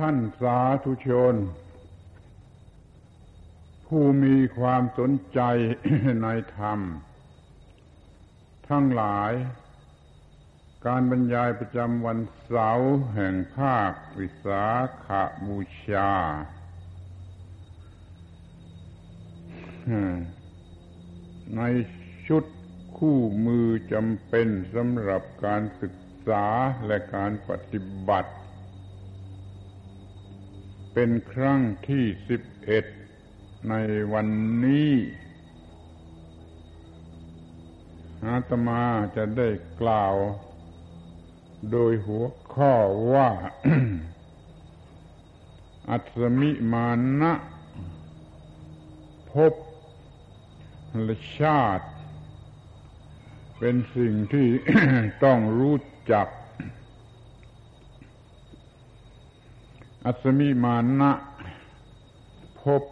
ท่านสาธุชน ผู้มีความสนใจในธรรม ทั้งหลาย การบรรยายประจำวันเสาร์แห่งภาควิสาขาบูชา ในชุดคู่มือจำเป็นสำหรับการศึกษาและการปฏิบัติ เป็นครั้งที่สิบเอ็ดในวันนี้อาตมาจะได้กล่าว โดยหัวข้อว่า อัศมิมานะพบและชาติ เป็นสิ่งที่ต้องรู้จัก อัศมิมานะพบ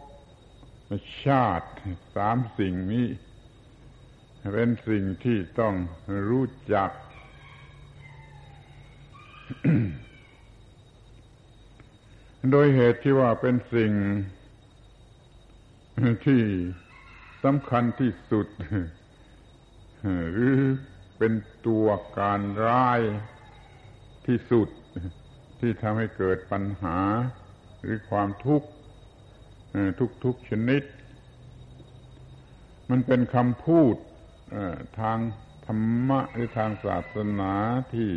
ชาติสามสิ่งนี้ เป็นสิ่งที่ต้องรู้จัก โดยเหตุที่ว่าเป็นสิ่งที่สำคัญที่สุด หรือเป็นตัวการร้ายที่สุด ที่ทำให้เกิดปัญหาหรือความทุกข์ทุกๆชนิด มันเป็นคำพูดทางธรรมะหรือทางศาสนาที่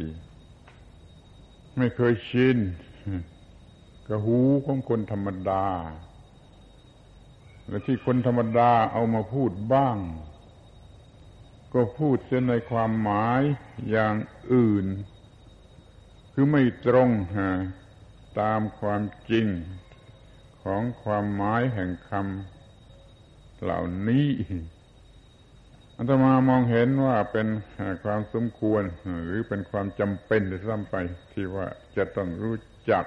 ไม่เคยชินกระหูของคนธรรมดา และที่คนธรรมดาเอามาพูดบ้าง ก็พูดเสียในความหมายอย่างอื่น คือไม่ตรงตามความจริงของความหมายแห่งคำเหล่านี้อัตมามองเห็นว่าเป็นความสมควร หรือเป็นความจำเป็นที่ซ้ำไปที่ว่าจะต้องรู้จัก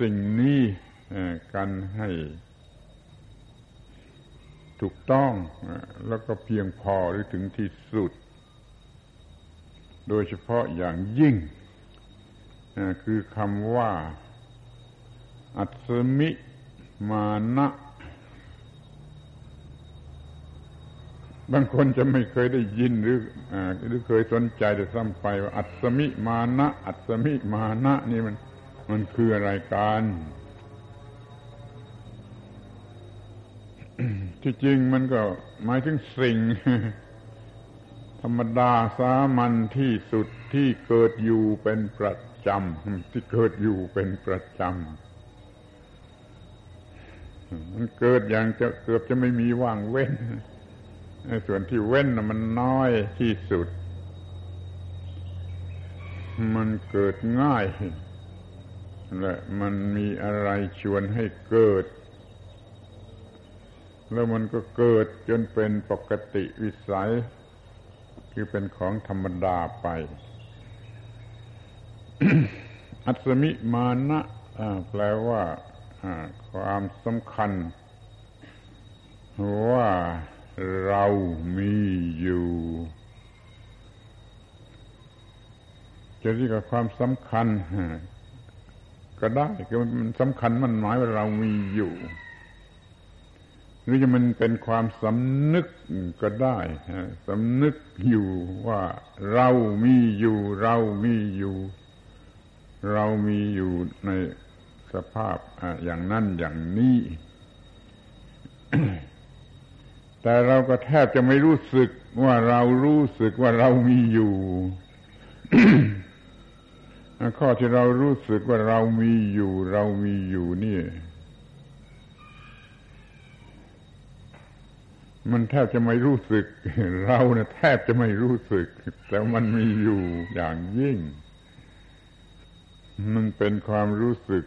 สิ่งนี้กันให้ถูกต้องแล้วก็เพียงพอหรือถึงที่สุด โดยเฉพาะอย่างยิ่ง คือคำว่า อัศมิมานะ บางคนจะไม่เคยได้ยินหรือหรือเคยสนใจแต่ซ้ำไปว่าอัศมิมานะ อัศมิมานะ นี่มัน มันคืออะไรกันที่จริงมันก็หมายถึงสิ่ง ธรรมดาสามัญที่สุดที่เกิดอยู่เป็นประ จำที่เกิดอยู่เป็นประจำมันเกิดอย่างจะเกือบจะไม่มีว่างเว้นส่วนที่เว้นมันน้อยที่สุด มันเกิดง่าย และมันมีอะไรชวนให้เกิด แล้วมันก็เกิดจนเป็นปกติวิสัย คือเป็นของธรรมดาไป อัศมิมานะแปลว่าความสำคัญ ว่าเรามีอยู่ จะเรียกว่าความสำคัญ ก็ได้คือมันสำคัญมันหมายว่าเรามีอยู่ หรือจะมันเป็นความสำนึกก็ได้สำนึกอยู่ว่าเรามีอยู่ เรามีอยู่ เรามีอยู่ในสภาพอย่างนั้นอย่างนี้ แต่เราก็แทบจะไม่รู้สึกว่าเรารู้สึกว่าเรามีอยู่ข้อที่เรารู้สึกว่าเรามีอยู่ เรามีอยู่นี่มันแทบจะไม่รู้สึก เราเนี่ยแทบจะไม่รู้สึก แต่มันมีอยู่อย่างยิ่ง มันเป็นความรู้สึก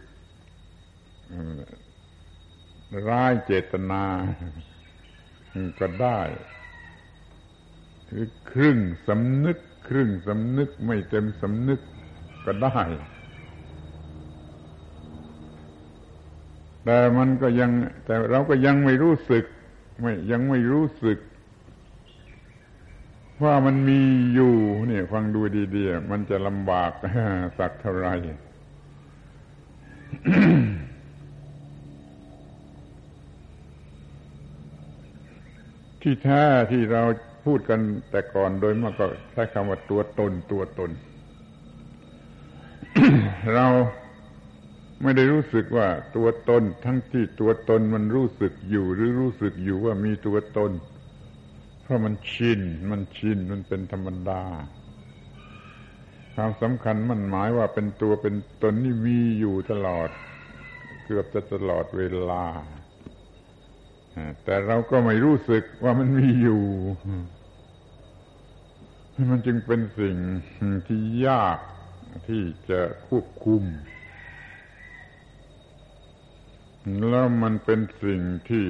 ร้ายเจตนา ก็ได้คือครึ่งสำนึก ครึ่งสำนึกไม่เต็มสำนึกก็ได้ แต่มันก็ยัง แต่เราก็ยังไม่รู้สึก ไม่ยังไม่รู้สึก ว่ามันมีอยู่เนี่ยฟังดูดีๆมันจะลำบากสักเท่าไรที่แท้ที่เราพูดกันแต่ก่อนโดยมากก็ใช้คำว่าตัวตนตัวตน เราไม่ได้รู้สึกว่าตัวตน ทั้งที่ตัวตนมันรู้สึกอยู่ หรือรู้สึกอยู่ว่ามีตัวตน ราะมันชิน มันชิน มันเป็นธรรมดา ความสำคัญมันหมายว่าเป็นตัวเป็นตนนี่มีอยู่ตลอด เกือบจะตลอดเวลา แต่เราก็ไม่รู้สึกว่ามันมีอยู่ มันจึงเป็นสิ่งที่ยากที่จะควบคุม แล้วมันเป็นสิ่งที่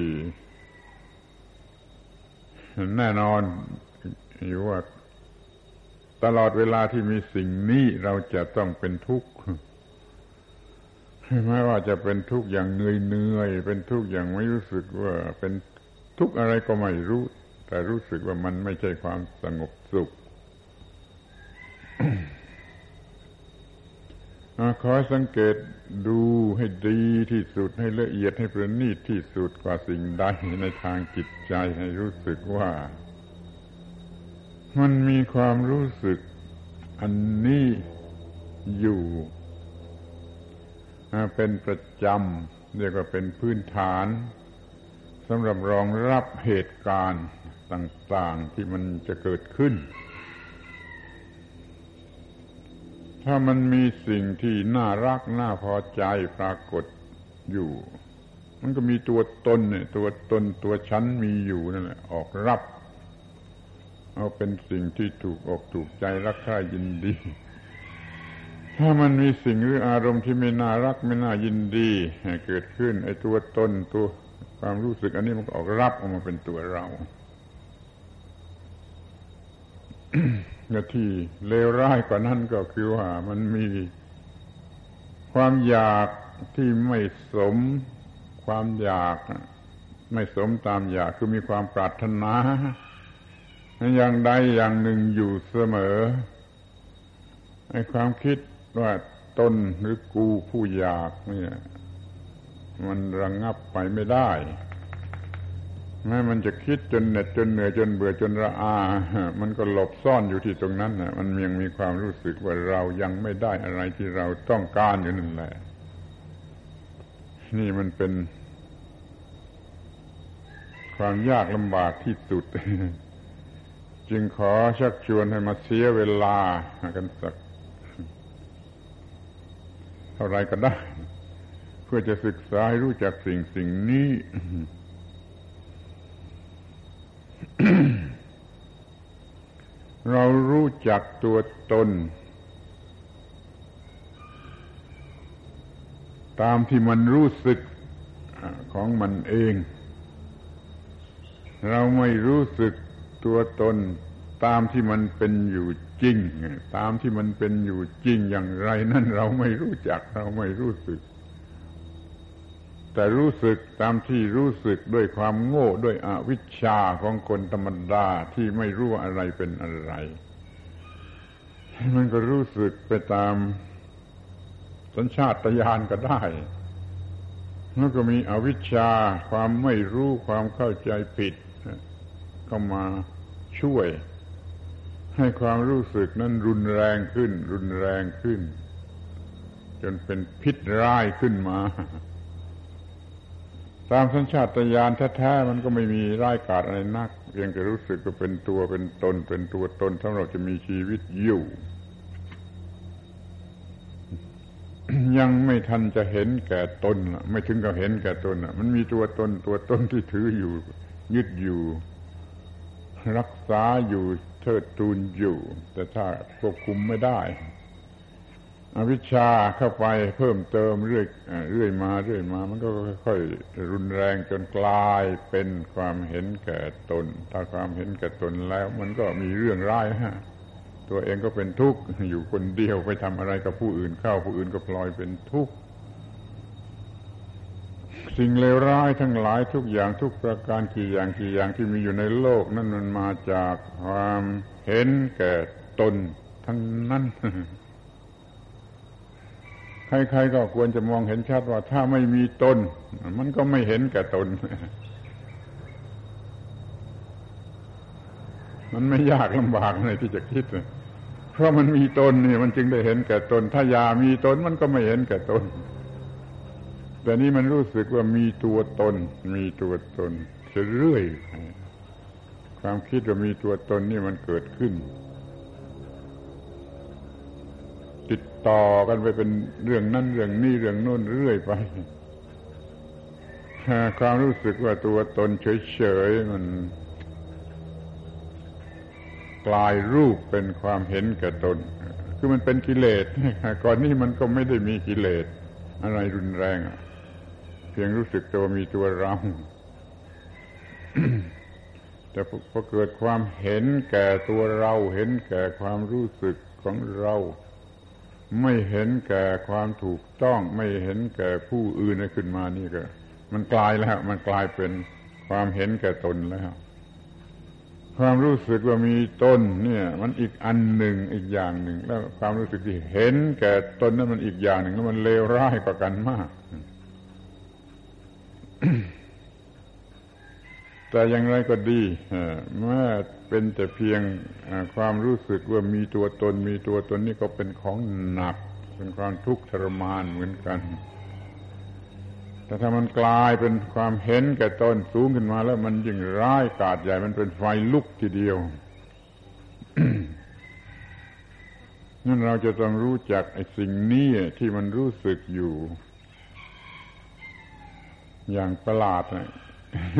แน่นอนอยู่ว่าตลอดเวลาที่มีสิ่งนี้เราจะต้องเป็นทุกข์ไม่ว่าจะเป็นทุกข์อย่างเหนื่อยเหนื่อยเป็นทุกข์อย่างไม่รู้สึกว่า เป็นทุกข์อะไรก็ไม่รู้ แต่รู้สึกว่ามันไม่ใช่ความสงบสุข ขอสังเกตดูให้ดีที่สุดให้ละเอียดให้ประณีตที่สุดกว่าสิ่งใดในทางจิตใจให้รู้สึกว่า มันมีความรู้สึกอันนี้อยู่เป็นประจำเรียกว่าเป็นพื้นฐานสำหรับรองรับเหตุการณ์ต่าง ๆที่มันจะเกิดขึ้น ถ้ามันมีสิ่งที่น่ารักน่าพอใจปรากฏอยู่ มันก็มีตัวตนเนี่ย ตัวตนตัวชั้นมีอยู่นั่นแหละออกรับ เอาเป็นสิ่งที่ถูกอกถูกใจรักใคร่ยินดี ถ้ามันมีสิ่งหรืออารมณ์ที่ไม่น่ารักไม่น่ายินดีเกิดขึ้นไอ้ตัวตนตัวความรู้สึกอันนี้มันก็ออกรับออกมาเป็นตัวเรา และที่เลวร้ายกว่านั้นก็คือว่ามันมีความอยากที่ไม่สมความอยาก ไม่สมตามอยากคือมีความปรารถนาอย่างใดอย่างหนึ่งอยู่เสมอไอ้ความคิดว่าตนหรือกูผู้อยากเนี่ยมันระงงับไปไม่ได้ แม้มันจะคิดจนเหน็ดจนเหนื่อยจนเบื่อจนระอา มันก็หลบซ่อนอยู่ที่ตรงนั้นนะมันยังมีความรู้สึกว่าเรายังไม่ได้อะไรที่เราต้องการอยู่นั่นแหละ นี่มันเป็น ความยากลำบากที่สุด จึงขอชักชวนให้มาเสียเวลากันสัก เท่าไรก็ได้ เพื่อจะศึกษาให้รู้จักสิ่งสิ่งนี้ เรารู้จักตัวตน ตามที่มันรู้สึกของมันเอง เราไม่รู้สึกตัวตน ตามที่มันเป็นอยู่จริง ตามที่มันเป็นอยู่จริงอย่างไร นั่นเราไม่รู้จักเราไม่รู้สึก แต่รู้สึกตามที่รู้สึกด้วยความโง่ด้วยอวิชชาของคนธรรมดาที่ไม่รู้อะไรเป็นอะไร มันก็รู้สึกไปตามสัญชาตญาณก็ได้ แล้วก็มีอวิชชาความไม่รู้ความเข้าใจผิด ก็มาช่วย ให้ความรู้สึกนั้นรุนแรงขึ้น รุนแรงขึ้น จนเป็นพิษร้ายขึ้นมา ตามสัญชาตญาณแท้ๆมันก็ไม่มีร้ายกาจอะไรนักเพียงแต่รู้สึกก็เป็นตัวเป็นตน เป็นตัวตนสำหรับจะมีชีวิตอยู่ยังไม่ทันจะเห็นแก่ตนไม่ถึงกับเห็นแก่ตนมันมีตัวตนตัวตนที่ถืออยู่ ยึดอยู่ รักษาอยู่เทิดทูนอยู่ แต่ถ้าควบคุมไม่ได้ อวิชชาเข้าไปเพิ่มเติมเรื่อยเรื่อยมาเรื่อยมา มันก็ค่อยๆรุนแรงจนกลายเป็นความเห็นแก่ตน ถ้าความเห็นแก่ตนแล้ว มันก็มีเรื่องร้ายฮะตัวเองก็เป็นทุกข์อยู่คนเดียวไปทำอะไรกับผู้อื่นเข้าผู้อื่นก็พลอยเป็นทุกข์สิ่งเลวร้ายทั้งหลายทุกอย่างทุกประการกี่อย่างกี่อย่างที่มีอยู่ในโลก นั่นมันมาจากความเห็นแก่ตนทั้งนั้น ใครๆก็ควรจะมองเห็นชัดว่าถ้าไม่มีตน มันก็ไม่เห็นแก่ตน มันไม่ยากลำบากเลยที่จะคิด เพราะมันมีตนนี่มันจึงได้เห็นแก่ตน ถ้ายามีตนมันก็ไม่เห็นแก่ตน แต่นี่มันรู้สึกว่ามีตัวตน มีตัวตนเรื่อย ความคิดว่ามีตัวตนนี่มันเกิดขึ้น ต่อกันไปเป็นเรื่องนั้นเรื่องนี้เรื่องโน้นเรื่อยไปความรู้สึกว่าตัวตนเฉยๆมันกลายรูปเป็นความเห็นแก่ตน คือมันเป็นกิเลสก่อนนี้มันก็ไม่ได้มีกิเลส อะไรรุนแรงเพียงรู้สึกตัวมีตัวเรา แต่พอเกิดความเห็นแก่ตัวเรา เห็นแก่ความรู้สึกของเรา ไม่เห็นแก่ความถูกต้อง ไม่เห็นแก่ผู้อื่นขึ้นมานี่ก็ มันกลายแล้ว มันกลายเป็นความเห็นแก่ตนแล้ว ความรู้สึกว่ามีตนเนี่ย มันอีกอันหนึ่งอีกอย่างหนึ่ง แล้วความรู้สึกที่เห็นแก่ตนนั้นมันอีกอย่างหนึ่งแล้วมันเลวร้ายกว่ากันมาก แต่อย่างไรก็ดีเมื่อเป็นแต่เพียงความรู้สึกว่ามีตัวตน มีตัวตนนี่ก็เป็นของหนัก เป็นความทุกข์ทรมานเหมือนกัน แต่ถ้ามันกลายเป็นความเห็นแก่ตนสูงขึ้นมาแล้วมันยิ่งร้ายกาจใหญ่มันเป็นไฟลุกทีเดียวนั่นเราจะต้องรู้จักไอ้สิ่งนี้ที่มันรู้สึกอยู่ อย่างประหลาดนะ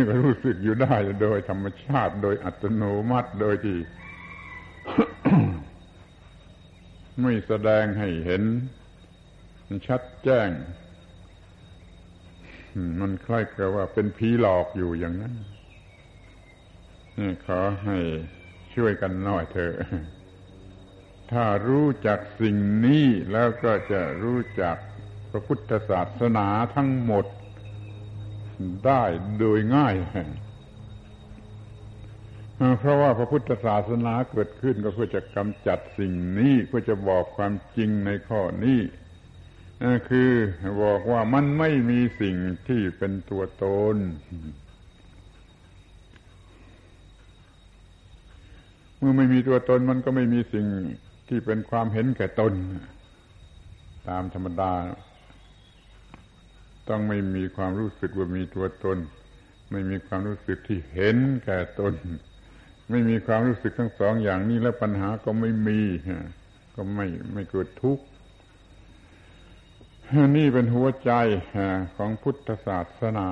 ก็รู้สึกอยู่ได้โดยธรรมชาติโดยอัตโนมัติโดยที่ ไม่แสดงให้เห็นชัดแจ้ง มันคล้ายกับว่าเป็นผีหลอกอยู่อย่างนั้นนี่ขอให้ช่วยกันหน่อยเถอะถ้ารู้จักสิ่งนี้แล้วก็จะรู้จักพระพุทธศาสนาทั้งหมด ได้โดยง่าย เพราะว่าพระพุทธศาสนาเกิดขึ้นก็เพื่อจะกำจัดสิ่งนี้เพื่อจะบอกความจริงในข้อนี้คือบอกว่ามันไม่มีสิ่งที่เป็นตัวตนเมื่อไม่มีตัวตนมันก็ไม่มีสิ่งที่เป็นความเห็นแก่ตน ตามธรรมดา ต้องไม่มีความรู้สึกว่ามีตัวตน ไม่มีความรู้สึกที่เห็นแก่ตน ไม่มีความรู้สึกทั้งสองอย่างนี้แล้วปัญหาก็ไม่มีก็ไม่ไม่เกิดทุกข์นี่เป็นหัวใจของพุทธศาสนา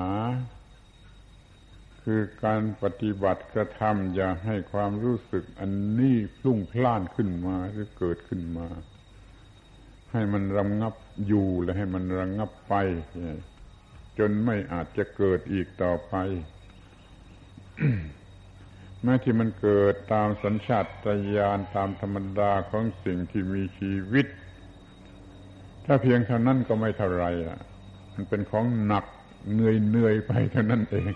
คือการปฏิบัติกระทำอย่าให้ความรู้สึกอันนี้พลุ่งพล่านขึ้นมาหรือเกิดขึ้นมา ให้มันระงงับอยู่และให้มันระงงับไป จนไม่อาจจะเกิดอีกต่อไป แม้ที่มันเกิดตามสัญชาตญาณตามธรรมดาของสิ่งที่มีชีวิต ถ้าเพียงเท่านั้นก็ไม่เท่าไรอะ มันเป็นของหนักเหนื่อยเหนื่อยไปเท่านั้นเอง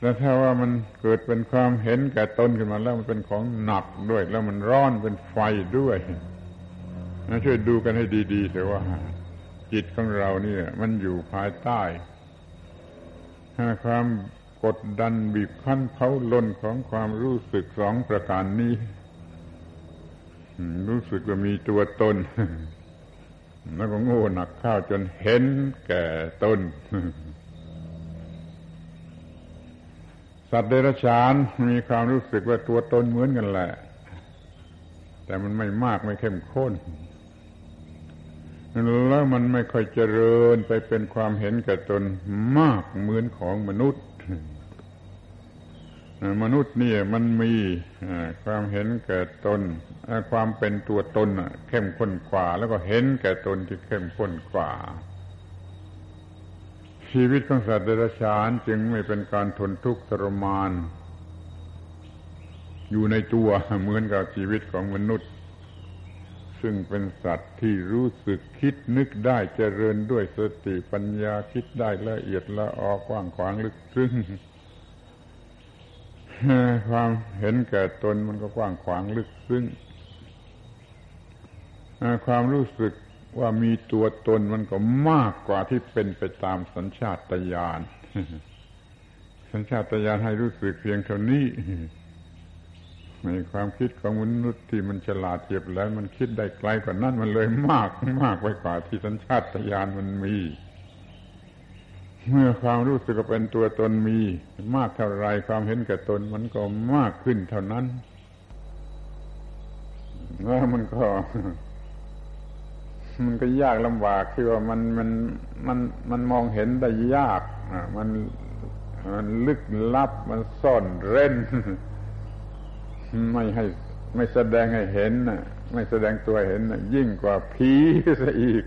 แล้วถ้าว่ามันเกิดเป็นความเห็นแก่ตนขึ้นมาแล้วมันเป็นของหนักด้วย แล้วมันร้อนเป็นไฟด้วย ช่วยดูกันให้ดีๆแต่ว่า จิตของเราเนี่ย มันอยู่ภายใต้ความกดดันบีบคั้นเขาลนของความรู้สึกสองประการนี้ รู้สึกว่ามีตัวตน แล้วก็โง่หนักข้าวจนเห็นแก่ตน สัตว์เดรัจฉานมีความรู้สึกว่าตัวตนเหมือนกันแหละ แต่มันไม่มากไม่เข้มข้น แล้วมันไม่ค่อยเจริญไปเป็นความเห็นแก่ตนมากเหมือนของมนุษย์มนุษย์นี่มันมีความเห็นแก่ตนความเป็นตัวตนเข้มข้นกว่า แล้วก็เห็นแก่ตนที่เข้มข้นกว่า ชีวิตของสัตว์เดรัจฉานจึงไม่เป็นการทนทุกข์ทรมาน อยู่ในตัวเหมือนกับชีวิตของมนุษย์ ซึ่งเป็นสัตว์ที่รู้สึกคิดนึกได้เจริญด้วยสติปัญญาคิดได้ละเอียดละออกว้างขวางลึกซึ้งความเห็นแก่ตนมันก็กว้างขวางลึกซึ้งความรู้สึกว่ามีตัวตนมันก็มากกว่าที่เป็นไปตามสัญชาตญาณสัญชาตญาณให้รู้สึกเพียงเท่านี้ ในความคิดของมนุษย์ที่มันฉลาดเจียบแล้วมันคิดได้ไกลกว่านั้นมันเลยมากมากไปกว่าที่สัญชาตญาณมันมี เมื่อความรู้สึกเป็นตัวตนมี มากเท่าไรความเห็นแก่ตนมันก็มากขึ้นเท่านั้นแล้วมันก็ มันก็ยากลำบากคือว่ามันมันมันมันมองเห็นได้ยากมันมันลึกลับมันซ่อนเร้น ไม่ให้ไม่แสดงให้เห็นนะไม่แสดงตัวเห็นนะยิ่งกว่าผีซะอีก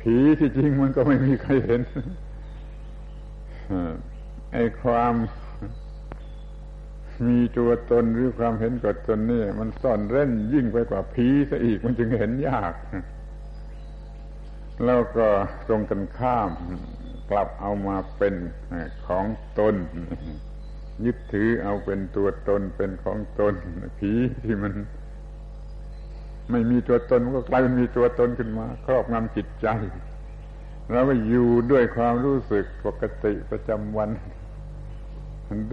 ผีที่จริงมันก็ไม่มีใครเห็นไอ้ความมีตัวตนหรือความเห็นกับตนนี่มันซ่อนเร้นยิ่งไปกว่าผีซะอีกมันจึงเห็นยาก แล้วก็ตรงกันข้ามกลับเอามาเป็นของตน ยึดถือเอาเป็นตัวตนเป็นของตนผีที่มัน ไม่มีตัวตนก็กลายเป็นมีตัวตนขึ้นมา ครอบงำจิตใจเราก็อยู่ด้วยความรู้สึกปกติประจำวัน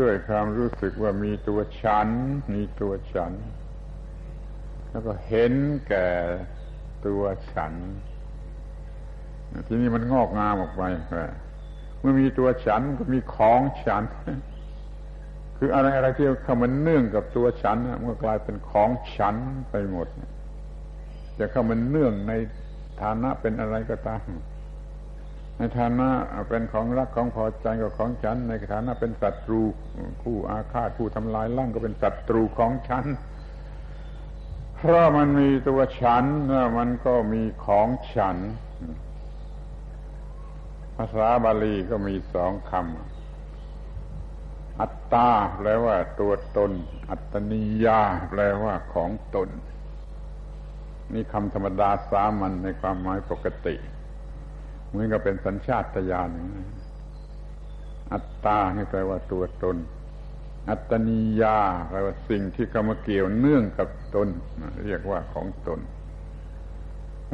ด้วยความรู้สึกว่ามีตัวฉัน มีตัวฉัน แล้วก็เห็นแก่ตัวฉัน ทีนี้มันงอกงามออกไปเมื่อมีตัวฉันก็มีของฉัน คืออะไรอะไรที่เข้ามาเนื่องกับตัวฉันมันก็กลายเป็นของฉันไปหมด จะเข้ามาเนื่องในฐานะเป็นอะไรก็ตามในฐานะเป็นของรักของพอใจกับของฉัน ในฐานะเป็นศัตรูผู้อาฆาตผู้ทำลายล่างก็เป็นศัตรูของฉัน เพราะมันมีตัวฉันมันก็มีของฉัน ภาษาบาลีก็มีสองคำ อัตตาแปลว่าตัวตน อัตนิยา แปลว่าของตน นี่คำธรรมดาสามัญในความหมายปกติเหมือนกับเป็นสัญชาตญาณอัตตาแปลว่าตัวตน อัตนิยาแปลว่าสิ่งที่เข้ามาเกี่ยวเนื่องกับตน เรียกว่าของตน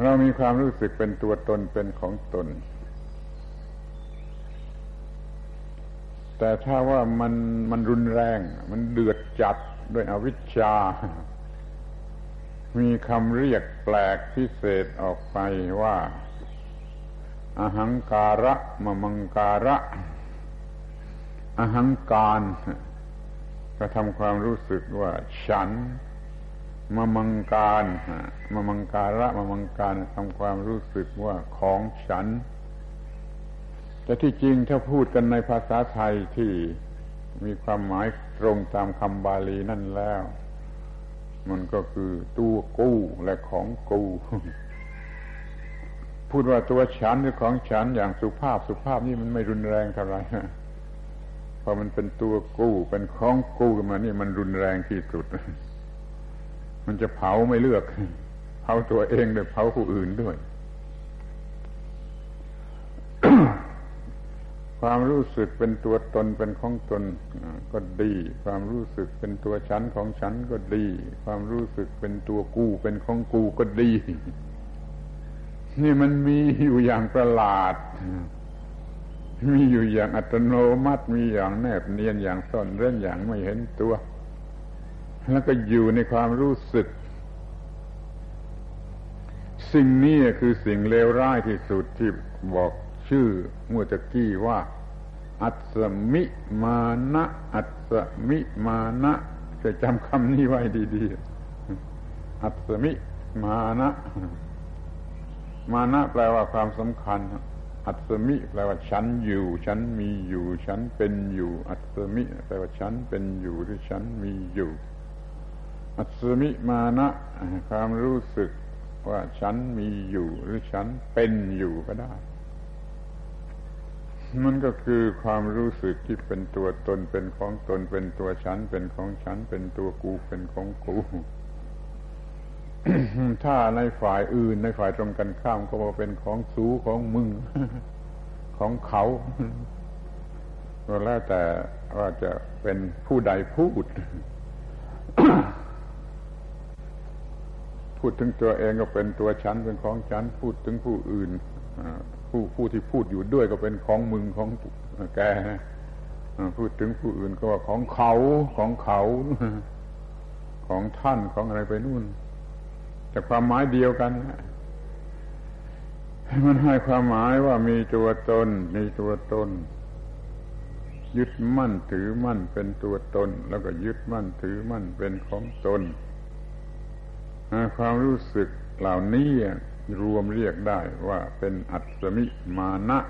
เรามีความรู้สึกเป็นตัวตนเป็นของตน แต่ถ้าว่ามันมันรุนแรง มันเดือดจัดด้วยอวิชชา มีคำเรียกแปลกพิเศษออกไปว่าอหังการะมมังการะอหังการก็ทำความรู้สึกว่าฉันมมังการมมังการะมมังการทำความรู้สึกว่าของฉัน แต่ที่จริงถ้าพูดกันในภาษาไทยที่มีความหมายตรงตามคำบาลีนั่นแล้ว มันก็คือตัวกู้และของกู้พูดว่าตัวฉันหรือของฉันอย่างสุภาพสุภาพนี่มันไม่รุนแรงเท่าไหร่พอมันเป็นตัวกู้เป็นของกู้ขึ้นมานี่มันรุนแรงที่สุด มันจะเผาไม่เลือกเผาตัวเองด้วยเผาผู้อื่นด้วย ความรู้สึกเป็นตัวตนเป็นของตนก็ดี ความรู้สึกเป็นตัวฉันของฉันก็ดี ความรู้สึกเป็นตัวกูเป็นของกูก็ดี นี่มันมีอยู่อย่างประหลาด มีอยู่อย่างอัตโนมัติ มีอย่างแนบเนียนอย่างซ่อนเร้นอย่างไม่เห็นตัว แล้วก็อยู่ในความรู้สึก สิ่งนี้คือสิ่งเลวร้ายที่สุดที่บอก ชื่อเมื่อตะกี้ว่า อัศมิมานะ อัศมิมานะจะจำคำนี้ไว้ดีๆ อัศมิมานะ มานะแปลว่าความสำคัญ อัศมิแปลว่าฉันอยู่ ฉันมีอยู่ ฉันเป็นอยู่ อัศมิแปลว่าฉันเป็นอยู่หรือฉันมีอยู่ อัศมิมานะ ความรู้สึกว่าฉันมีอยู่หรือฉันเป็นอยู่ก็ได้ มันก็คือความรู้สึกที่เป็นตัวตนเป็นของตนเป็นตัวฉัน เป็นของฉัน เป็นตัวกูเป็นของกูถ้าในฝ่ายอื่นในฝ่ายตรงกันข้ามก็ว่าเป็นของสูของมึง ของเขาก็แล้วแต่ว่าจะเป็นผู้ใดพูด พูดถึงตัวเองก็เป็นตัวฉันเป็นของฉัน พูดถึงผู้อื่น ผู้ผู้ที่พูดอยู่ด้วยก็เป็นของมึงของแกนะพูดถึงผู้อื่นก็ว่าของเขาของเขา ของท่านของอะไรไปนู่น แต่ความหมายเดียวกันมันให้ความหมายว่ามีตัวตน มีตัวตน ยึดมั่นถือมั่นเป็นตัวตน แล้วก็ยึดมั่นถือมั่นเป็นของตนความรู้สึกเหล่านี้ รวมเรียกได้ว่าเป็นอัศมิมานะ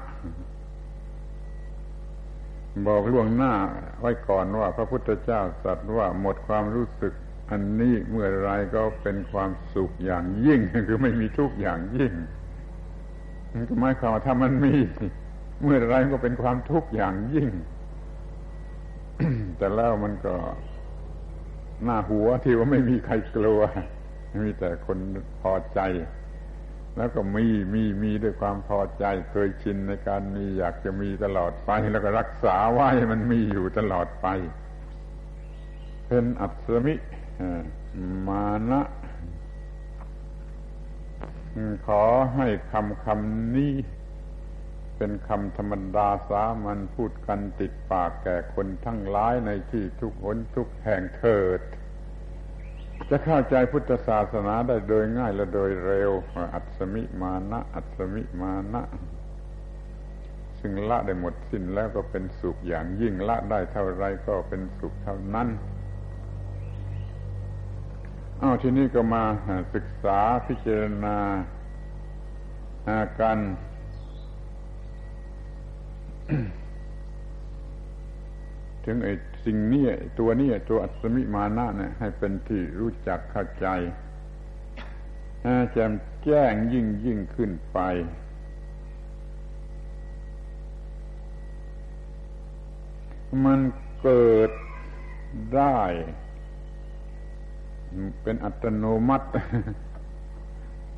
บอกล่วงหน้าไว้ก่อนว่าพระพุทธเจ้าสัตว์ว่าหมดความรู้สึกอันนี้เมื่อไรก็เป็นความสุขอย่างยิ่ง คือไม่มีทุกข์อย่างยิ่งหมายความว่าถ้ามันมี เมื่อไรก็เป็นความทุกข์อย่างยิ่ง แต่แล้วมันก็หน้าหัวที่ว่าไม่มีใครกลัว มีแต่คนพอใจ แล้วก็มีมีมีด้วยความพอใจเคยชินในการมีอยากจะมีตลอดไป แล้วก็รักษาไว้มันมีอยู่ตลอดไป เป็นอัศมิมานะขอให้คำคำนี้ เป็นคำธรรมดาสามัญพูดกันติดปากแก่คนทั้งหลายในที่ทุกหนทุกแห่งเถิด จะเข้าใจพุทธศาสนาได้โดยง่ายและโดยเร็ว อัศมิมานะอัศมิมานะ ซึ่งละได้หมดสิ้นแล้วก็เป็นสุขอย่างยิ่งละได้เท่าไรก็เป็นสุขเท่านั้นอ้าวทีนี้ก็มาศึกษาพิจารณาการถึงไอ้ สิ่งนี้ตัวนี้ตัวอัศมิมานะเนี่ยให้เป็นที่รู้จักเข้าใจแจ่มแจ้งยิ่งยิ่งขึ้นไป มันเกิดได้ เป็นอัตโนมัติ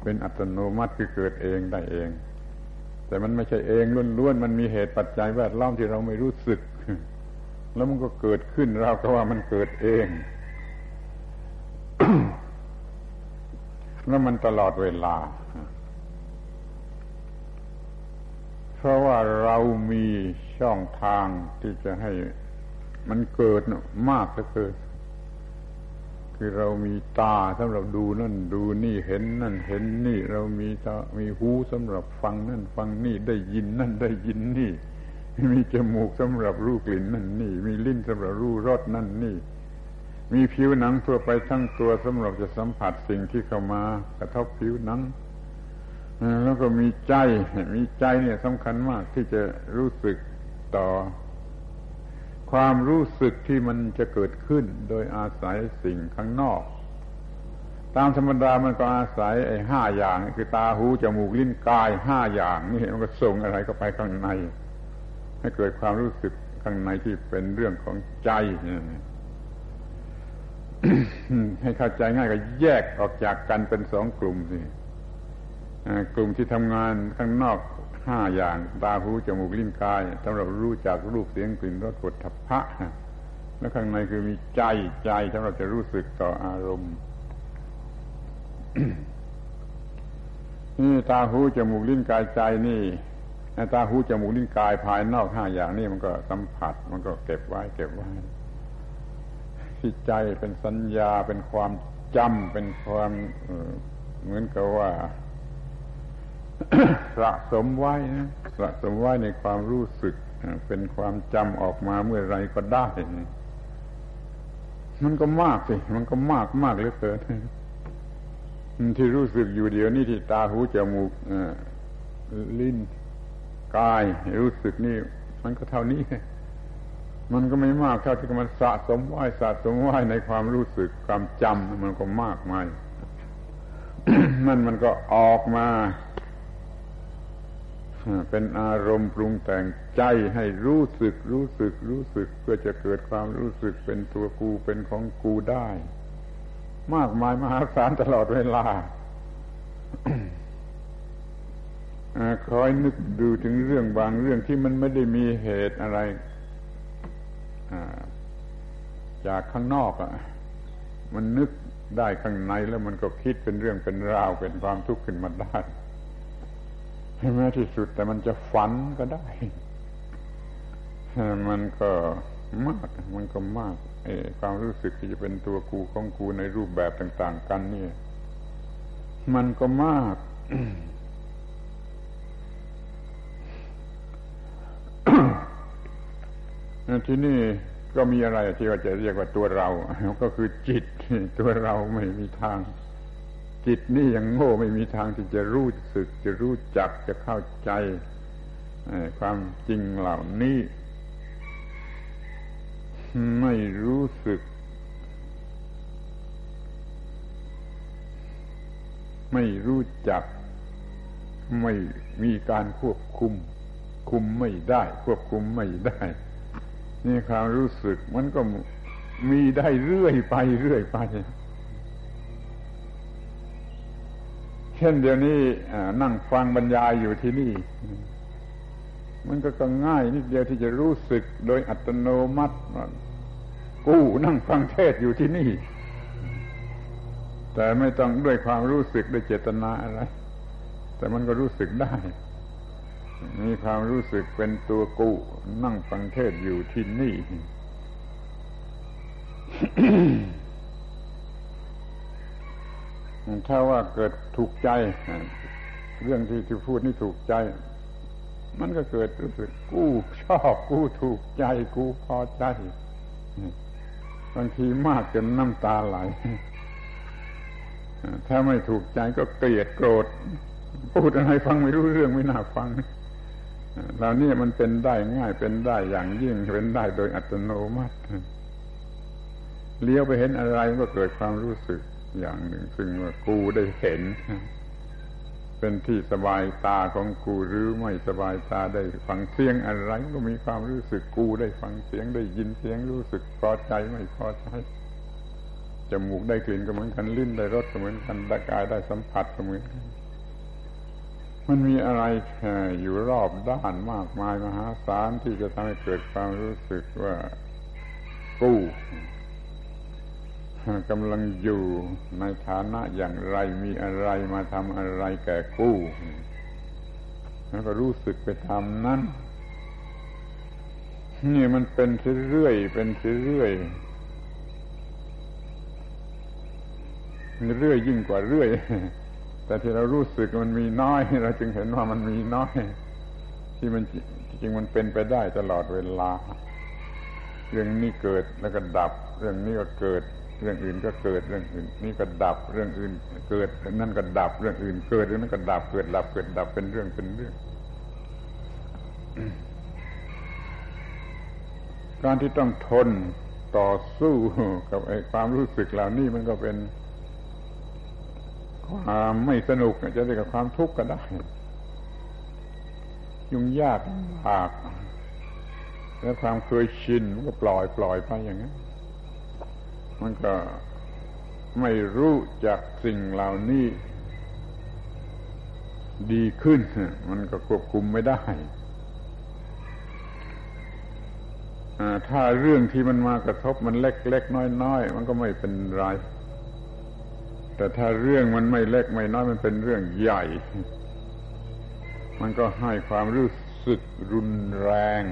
เป็นอัตโนมัติคือเกิดเองได้เอง แต่มันไม่ใช่เองล้วนๆ มันมีเหตุปัจจัยแวดล้อมที่เราไม่รู้สึก แล้วมันก็เกิดขึ้นเราก็ว่ามันเกิดเอง แล้วมันตลอดเวลา เพราะว่าเรามีช่องทางที่จะให้มันเกิดมากก็เกิดคือเรามีตาสำหรับดูนั่นดูนี่เห็นนั่นเห็นนี่ เรามีตามีหูสำหรับฟังนั่นฟังนี่ได้ยินนั่นได้ยินนี่ มีจมูกสำหรับรู้กลิ่นนั่นนี่ มีลิ้นสำหรับรู้รสนั่นนี่ มีผิวหนังทั่วไปทั้งตัวสำหรับจะสัมผัสสิ่งที่เข้ามากระทบผิวหนังแล้วก็มีใจ มีใจเนี่ยสำคัญมากที่จะรู้สึกต่อ ความรู้สึกที่มันจะเกิดขึ้น โดยอาศัยสิ่งข้างนอก ตามธรรมดามันก็อาศัยไอ้ห้าอย่าง คือตาหูจมูกลิ้นกายห้าอย่างนี่มันก็ส่งอะไรก็ไปข้างใน ให้เกิดความรู้สึกข้างในที่เป็นเรื่องของใจให้เข้าใจง่ายก็แยกออกจากกันเป็นสองกลุ่มสิกลุ่มที่ทำงานข้างนอกห้าอย่างตาหูจมูกลิ้นกายสำหรับรู้จักรูปเสียงกลิ่นรสกฎทัพพะแล้วข้างในคือมีใจใจสำหรับจะรู้สึกต่ออารมณ์นี่ตาหูจมูกลิ้นกายใจนี่ ตาหูจมูกลิ้นกายภายนอกห้าอย่างนี้มันก็สัมผัส มันก็เก็บไว้ เก็บไว้ที่ใจเป็นสัญญาเป็นความจำเป็นความเหมือนกับว่าสะสมไว้นะสะสมไว้ในความรู้สึกเป็นความจำออกมาเมื่อไรก็ได้ มันก็มากสิ มันก็มากมากเหลือเกินที่รู้สึกอยู่เดียวนี่ที่ตาหูจมูกลิ้น กายรู้สึกนี่มันก็เท่านี้ มันก็ไม่มากเท่าที่มันสะสมไว้สะสมไว้ในความรู้สึกความจำมันก็มากมายมันมันก็ออกมาเป็นอารมณ์ปรุงแต่งใจให้รู้สึกรู้สึกรู้สึก เพื่อจะเกิดความรู้สึกเป็นตัวกูเป็นของกูได้ มากมายมหาศาลตลอดเวลา คอยนึกดูถึงเรื่องบางเรื่องที่มันไม่ได้มีเหตุอะไรจากข้างนอกอะ มันนึกได้ข้างในแล้วมันก็คิดเป็นเรื่องเป็นราวเป็นความทุกข์ขึ้นมาได้แม้ที่สุดแต่มันจะฝันก็ได้ มันก็มาก มันก็มากไอ้ความรู้สึกที่จะเป็นตัวกูของกูในรูปแบบต่าง ๆ กันนี่ มันก็มาก ที่นี่ก็มีอะไรที่ว่าจะเรียกว่าตัวเรา ก็คือจิตตัวเราไม่มีทาง จิตนี่ยังโง่ไม่มีทางที่จะรู้สึก จะรู้จักจะเข้าใจความจริงเหล่านี้ ไม่รู้สึก ไม่รู้จัก ไม่มีการควบคุม คุมไม่ได้ ควบคุมไม่ได้ นี่ความรู้สึกมันก็มีได้เรื่อยไปเรื่อยไป เช่นเดี๋ยวนี้นั่งฟังบรรยายอยู่ที่นี่ มันก็ก็ง่ายนิดเดียวที่จะรู้สึกโดยอัตโนมัติกู้นั่งฟังเทศอยู่ที่นี่ แต่ไม่ต้องด้วยความรู้สึกด้วยเจตนาอะไร แต่มันก็รู้สึกได้ มีความรู้สึกเป็นตัวกูนั่งฟังเทศอยู่ที่นี่ ถ้าว่าเกิดถูกใจ เรื่องที่ที่พูดนี่ถูกใจ มันก็เกิดรู้สึกกูชอบกูถูกใจ กูพอใจบางทีมากจนน้ำตาไหล ถ้าไม่ถูกใจก็เกลียดโกรธพูดอะไรฟังไม่รู้เรื่องไม่น่าฟัง เหล่านี้มันเป็นได้ง่ายเป็นได้อย่างยิ่งเป็นได้โดยอัตโนมัติเลี้ยวไปเห็นอะไรก็เกิดความรู้สึกอย่างหนึ่ง ซึ่งว่ากูได้เห็น เป็นที่สบายตาของกูหรือไม่สบายตาได้ฟังเสียงอะไรก็มีความรู้สึกกูได้ฟังเสียงได้ยินเสียงรู้สึกพอใจไม่พอใจจมูกได้กลิ่นก็เหมือนกันลิ้นได้รสก็เหมือนกันได้กายได้สัมผัสก็เหมือนกัน มันมีอะไรอยู่รอบด้านมากมายมหาศาลที่จะทำให้เกิดความรู้สึกว่ากู้กำลังอยู่ในฐานะอย่างไรมีอะไรมาทำอะไรแก่กู้แล้วก็รู้สึกไปทำนั้นนี่มันเป็นเรื่อยเป็นเรื่อยเรื่อยยิ่งกว่าเรื่อย แต่ที่เรารู้สึกมันมีน้อย เราจึงเห็นว่ามันมีน้อย ที่มันจริงมันเป็นไปได้ตลอดเวลา เรื่องนี้เกิดแล้วก็ดับ เรื่องนี้ก็เกิด เรื่องอื่นก็เกิด เรื่องอื่น นี่ก็ดับ เรื่องอื่น เกิดนั่นก็ดับ เรื่องอื่นเกิดเรื่องนั้นก็ดับ เกิดดับ เกิดดับเป็นเรื่องเป็นเรื่อง การที่ต้องทนต่อสู้กับไอ้ความรู้สึกเหล่านี้มันก็เป็น ความไม่สนุกจะเรียกว่าความทุกข์ก็ได้ ยุ่งยากหาก แล้วความเคยชินมันก็ปล่อยปล่อยไปอย่างนั้นมันก็ไม่รู้จักสิ่งเหล่านี้ดีขึ้น มันก็ควบคุมไม่ได้ถ้าเรื่องที่มันมากระทบมันเล็กๆน้อยๆมันก็ไม่เป็นไร แต่ถ้าเรื่องมันไม่เล็กไม่น้อยมันเป็นเรื่องใหญ่ มันก็ให้ความรู้สึกรุนแรง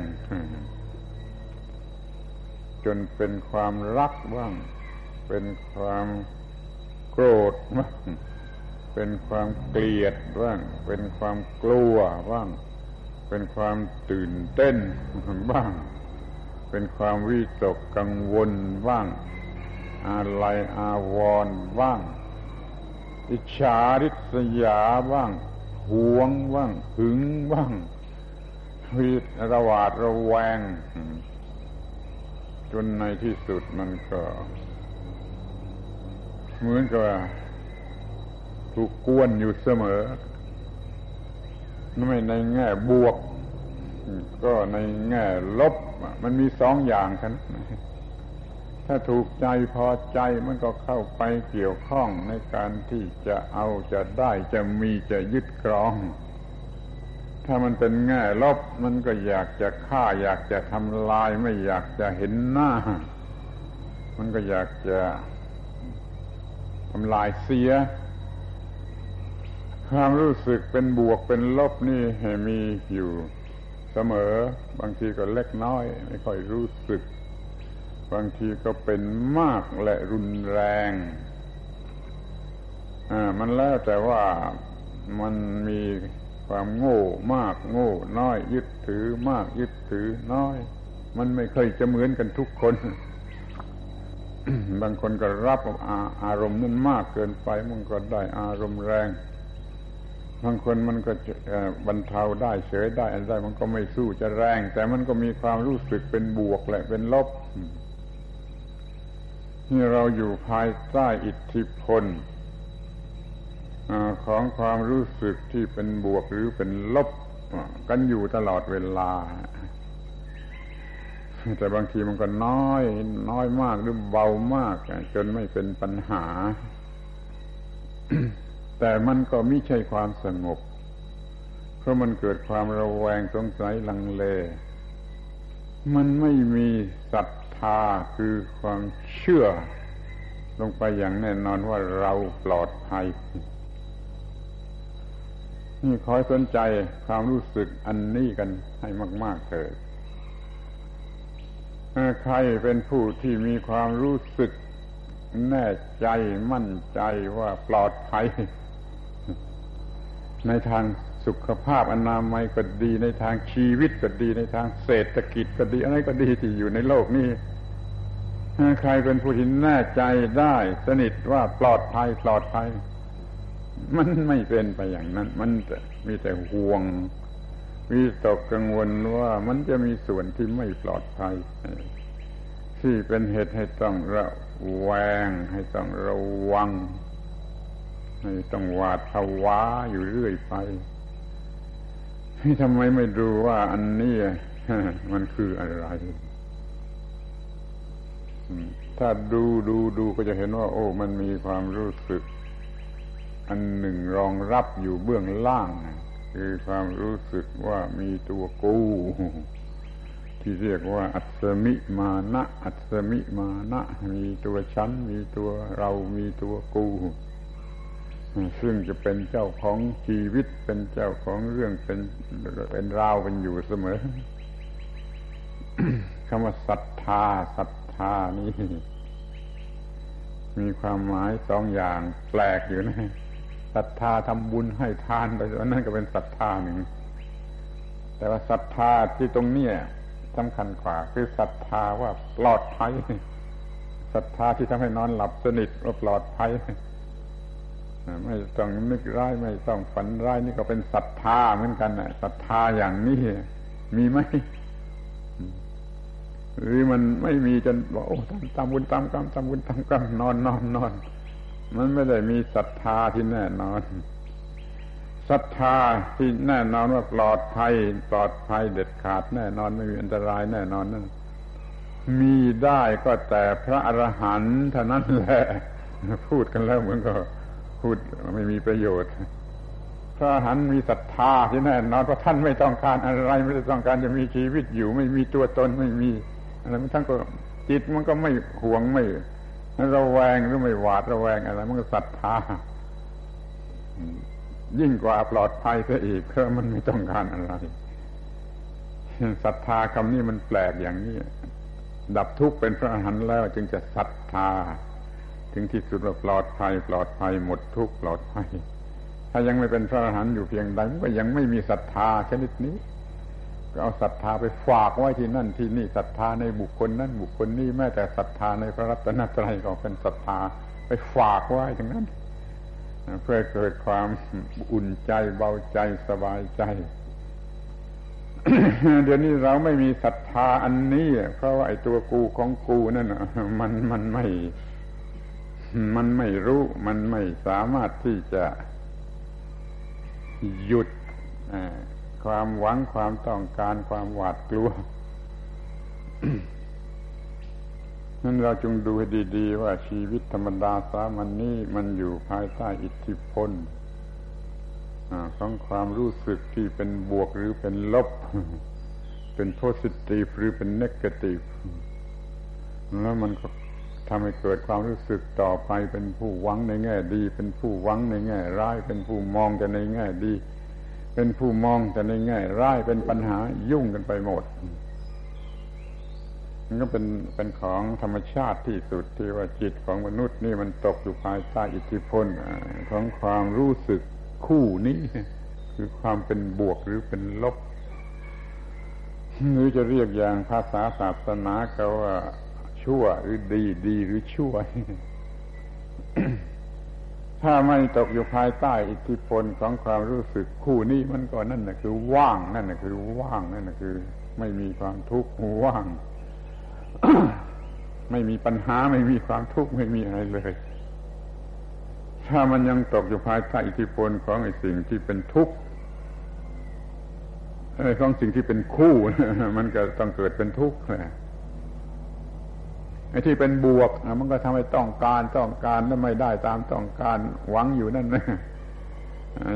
จนเป็นความรักบ้าง เป็นความโกรธบ้างเป็นความเกลียดบ้าง เป็นความกลัวบ้าง เป็นความตื่นเต้นบ้าง เป็นความวิตกกังวลบ้างอะไรอาวรณ์บ้าง อิจฉาริษยาบ้างหวงบ้างหึงบ้างวิระวาดระแวง จนในที่สุดมันก็ เหมือนกับถูกกวนอยู่เสมอ ไม่ในแง่บวก ก็ในแง่ลบ มันมีสองอย่างกัน ถ้าถูกใจพอใจมันก็เข้าไปเกี่ยวข้องในการที่จะเอาจะได้จะมีจะยึดครอง ถ้ามันเป็นแง่ลบมันก็อยากจะฆ่า อยากจะทำลายไม่อยากจะเห็นหน้า มันก็อยากจะทำลายเสีย ความรู้สึกเป็นบวกเป็นลบนี่มีอยู่เสมอ บางทีก็เล็กน้อย ไม่ค่อยรู้สึก บางทีก็เป็นมากและรุนแรงอ่ามันแล้วแต่ว่ามันมีความโง่มากโง่น้อย ยึดถือมากยึดถือน้อย มันไม่เคยจะเหมือนกันทุกคน บางคนก็รับอาอารมณ์นั้นมากเกินไป มันก็ได้อารมณ์แรง บางคนมันก็บรรเทาได้เฉยได้อะไรได้ มันก็ไม่สู้จะแรง แต่มันก็มีความรู้สึกเป็นบวกแหละเป็นลบ นี่เราอยู่ภายใต้อิทธิพลของความรู้สึกที่เป็นบวกหรือเป็นลบกันอยู่ตลอดเวลา แต่บางทีมันก็น้อย น้อยมากหรือเบามาก จนไม่เป็นปัญหา แต่มันก็ไม่ใช่ความสงบ เพราะมันเกิดความระแวงสงสัยลังเล มันไม่มีศรัท ธาคือความเชื่อ ลงไปอย่างแน่นอนว่าเราปลอดภัย นี่คอยสนใจความรู้สึกอันนี้กันให้มาก ๆเถิดใครเป็นผู้ที่มีความรู้สึกแน่ใจมั่นใจว่าปลอดภัย ในทาง สุขภาพอนามัยก็ดีในทางชีวิตก็ดีในทางเศรษฐกิจก็ดีอะไรก็ดีที่อยู่ในโลกนี้ใครเป็นผู้ที่แน่ใจได้ สนิทว่าปลอดภัยปลอดภัย มันไม่เป็นไปอย่างนั้น มันมีแต่ห่วงมีตกกังวลว่ามันจะมีส่วนที่ไม่ปลอดภัย ที่เป็นเหตุให้ต้องระแวง ให้ต้องระวัง ให้ต้องหวาดภาวะอยู่เรื่อยไป ทำไมไม่ดูว่าอันนี้มันคืออะไร ถ้าดูดูดูก็จะเห็นว่า โอ้ มันมีความรู้สึก อันหนึ่งรองรับอยู่เบื้องล่าง คือความรู้สึกว่ามีตัวกู ที่เรียกว่า อัศมิมานะ อัศมิมานะ มีตัวฉัน มีตัวเรา มีตัวกู ซึ่งจะเป็นเจ้าของชีวิตเป็นเจ้าของเรื่องเป็นเป็นราวเป็นอยู่เสมอคำว่าศรัทธาศรัทธานี่ มีความหมายสองอย่างแปลกอยู่นะศรัทธาทำบุญให้ทานไปนั่นก็เป็นศรัทธาหนึ่ง แต่ว่าศรัทธาที่ตรงนี้สำคัญกว่า คือศรัทธาว่าปลอดภัยศรัทธาที่ทำให้นอนหลับสนิทว่าปลอดภัย ไม่ต้องนึกร้ายไม่ต้องฝันร้ายนี่ก็เป็นศรัทธาเหมือนกันนะศรัทธาอย่างนี้มีไหมหรือมันไม่มีจนบอกโอ้ทำบุญตามกรรมทำบุญตามกรรมนอนนอนนอนมันไม่ได้มีศรัทธาที่แน่นอนศรัทธาที่แน่นอนว่าปลอดภัย ปลอดภัยเด็ดขาดแน่นอนไม่มีอันตรายแน่นอนนั่นมีได้ก็แต่พระอรหันต์เท่านั้นแหละพูดกันแล้วเหมือนก็ พูดไม่มีประโยชน์ พระอรหันต์มีศรัทธาที่แน่นอนเพราะท่านไม่ต้องการอะไร ไม่ได้ต้องการจะมีชีวิตอยู่ ไม่มีตัวตนไม่มีอะไรท่านก็จิตมันก็ไม่ห่วงไม่ระแวงหรือไม่หวาดระแวงอะไร มันก็ศรัทธายิ่งกว่าปลอดภัยซะอีกเพราะมันไม่ต้องการอะไรศรัทธาคำนี้มันแปลกอย่างนี้ ดับทุกข์เป็นพระอรหันต์แล้วจึงจะศรัทธา ถึงที่สุดว่าปลอดภัย ปลอดภัยหมดทุกปลอดภัย ถ้ายังไม่เป็นพระอรหันต์อยู่เพียงใดมันก็ยังไม่มีศรัทธาชนิดนี้ ก็เอาศรัทธาไปฝากไว้ที่นั่นที่นี่ศรัทธาในบุคคลนั้นบุคคลนี้แม้แต่ศรัทธาในพระรัตนตรัยก็เป็นศรัทธาไปฝากไว้ทั้งนั้นเพื่อเกิดความอุ่นใจเบาใจสบายใจ เดี๋ยวนี้เราไม่มีศรัทธาอันนี้ เพราะว่าไอ้ตัวกูของกูนั่นมันมันไม่ มันไม่รู้ มันไม่สามารถที่จะหยุดความหวังความต้องการความหวาดกลัวนั้นเราจงดูให้ดีๆ ว่าชีวิตธรรมดาสามัญนนี้มันอยู่ภายใต้อิทธิพลของความรู้สึกที่เป็นบวกหรือเป็นลบ เป็นโพสิทีฟหรือเป็นเนกาทีฟแล้วมันก็ ทำให้เกิดความรู้สึกต่อไปเป็นผู้หวังในแง่ดี เป็นผู้หวังในแง่ร้าย เป็นผู้มองแต่ในแง่ดี เป็นผู้มองแต่ในแง่ร้ายเป็นปัญหายุ่งกันไปหมดมันก็เป็นเป็นของธรรมชาติที่สุดที่ว่าจิตของมนุษย์นี่มันตกอยู่ภายใต้อิทธิพลของความรู้สึกคู่นี้ คือความเป็นบวกหรือเป็นลบหรือจะเรียกอย่างภาษาศาสนาก็ว่า ชั่ว หรือดีดีหรือชั่ว ถ้าไม่ตกอยู่ภายใต้อิทธิพลของความรู้สึกคู่นี้มันก็นั่นนะคือ ว่างนั่นนะคือว่างนั่นนะคือ ไม่มีความทุกข์ว่าง ไม่มีปัญหาไม่มีความทุกข์ไม่มีอะไรเลย ถ้ามันยังตกอยู่ภายใต้อิทธิพลของไอ้สิ่งที่เป็นทุกข์ของสิ่งที่เป็นคู่มันก็ต้องเกิดเป็นทุกข์แหละ ไอ้ที่เป็นบวกมันก็ทำให้ต้องการต้องการแล้วไม่ได้ตามต้องการหวังอยู่นั่นนะ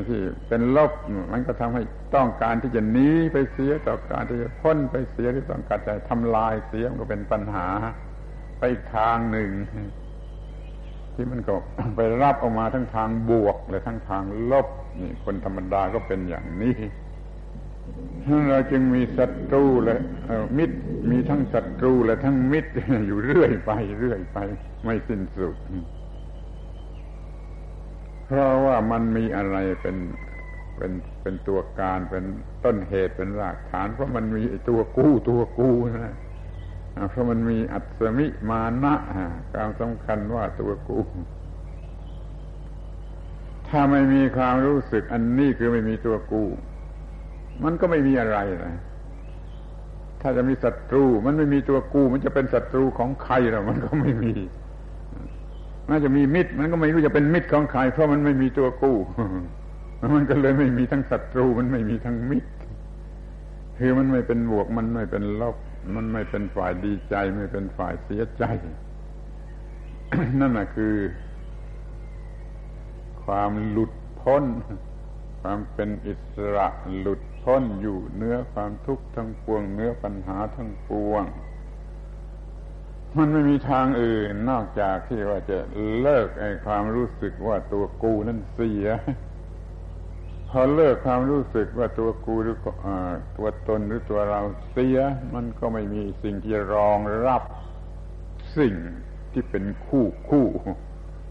ที่เป็นลบมันก็ทำให้ต้องการที่จะหนีไปเสียต่องการที่จะพ้นไปเสียที่ต้องการจะทำลายเสียมันก็เป็นปัญหา ไปอีกทางหนึ่ง ที่มันก็ไปรับออกมาทั้งทางบวกและทั้งทางลบนี่คนธรรมดาก็เป็นอย่างนี้ เราจึงมีศัตรูและมิตรมีทั้งศัตรูและทั้งมิตรอยู่เรื่อยไปเรื่อยไป ไม่สิ้นสุด เพราะว่ามันมีอะไรเป็นเป็นเป็นตัวการเป็นต้นเหตุเป็นรากฐาน เพราะมันมีตัวกู้ตัวกู้นะเพราะมันมีอัศมิมานะความสำคัญว่าตัวกู้ถ้าไม่มีความรู้สึกอันนี้คือไม่มีตัวกู้ มันก็ไม่มีอะไรนะถ้าจะมีศัตรู มันไม่มีตัวกู้มันจะเป็นศัตรูของใครหรอมันก็ไม่มีน่าจะมีมิตร มันก็ไม่รู้จะเป็นมิตรของใครเพราะมันไม่มีตัวกู้มันก็เลยไม่มีทั้งศัตรู มันไม่มีทั้งมิตร คือมันไม่เป็นบวก มันไม่เป็นลบ มันไม่เป็นฝ่ายดีใจ ไม่เป็นฝ่ายเสียใจ นั่นแหะคือ ความหลุดพ้น ความเป็นอิสระหลุด พ้นอยู่เนื้อความทุกข์ทั้งปวง เนื้อปัญหาทั้งปวง มันไม่มีทางอื่นนอกจากที่ว่าจะเลิกไอ้ความรู้สึกว่าตัวกูนั่นเสีย พอเลิกความรู้สึกว่าตัวกูหรือตัวตนหรือตัวเราเสีย มันก็ไม่มีสิ่งที่รองรับสิ่งที่เป็นคู่คู่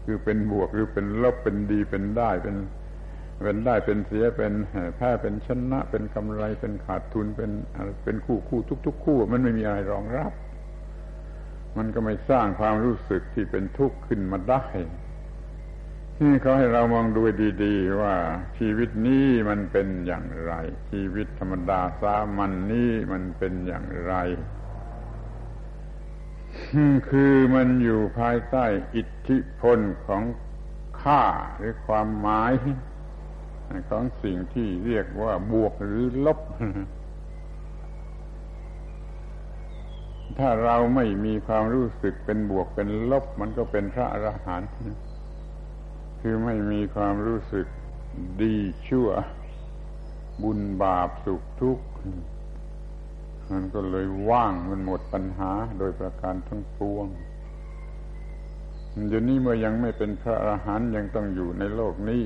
คือเป็นบวกหรือเป็นลบเป็นดีเป็นได้เป็น เป็นได้เป็นเสียเป็นแพ้เป็นชนะ เป็นกำไรเป็นขาดทุนเป็นเป็นคู่คู่ทุก ๆ คู่ มันไม่มีอะไรรองรับ มันก็ไม่สร้างความรู้สึกที่เป็นทุกข์ขึ้นมาได้นี่เขาให้เรามองดูดีๆ ว่าชีวิตนี้มันเป็นอย่างไร ชีวิตธรรมดาสามัญนนี้มันเป็นอย่างไร คือมันอยู่ภายใต้อิทธิพลของค่าหรือความหมาย ของสิ่งที่เรียกว่าบวกหรือลบ ถ้าเราไม่มีความรู้สึกเป็นบวกเป็นลบ มันก็เป็นพระอรหันต์คือไม่มีความรู้สึกดีชั่ว บุญบาปสุขทุกข์มันก็เลยว่างมันหมดปัญหาโดยประการทั้งปวงเดี๋ยวนี้เมื่อยังไม่เป็นพระอรหันต์ยังต้องอยู่ในโลกนี้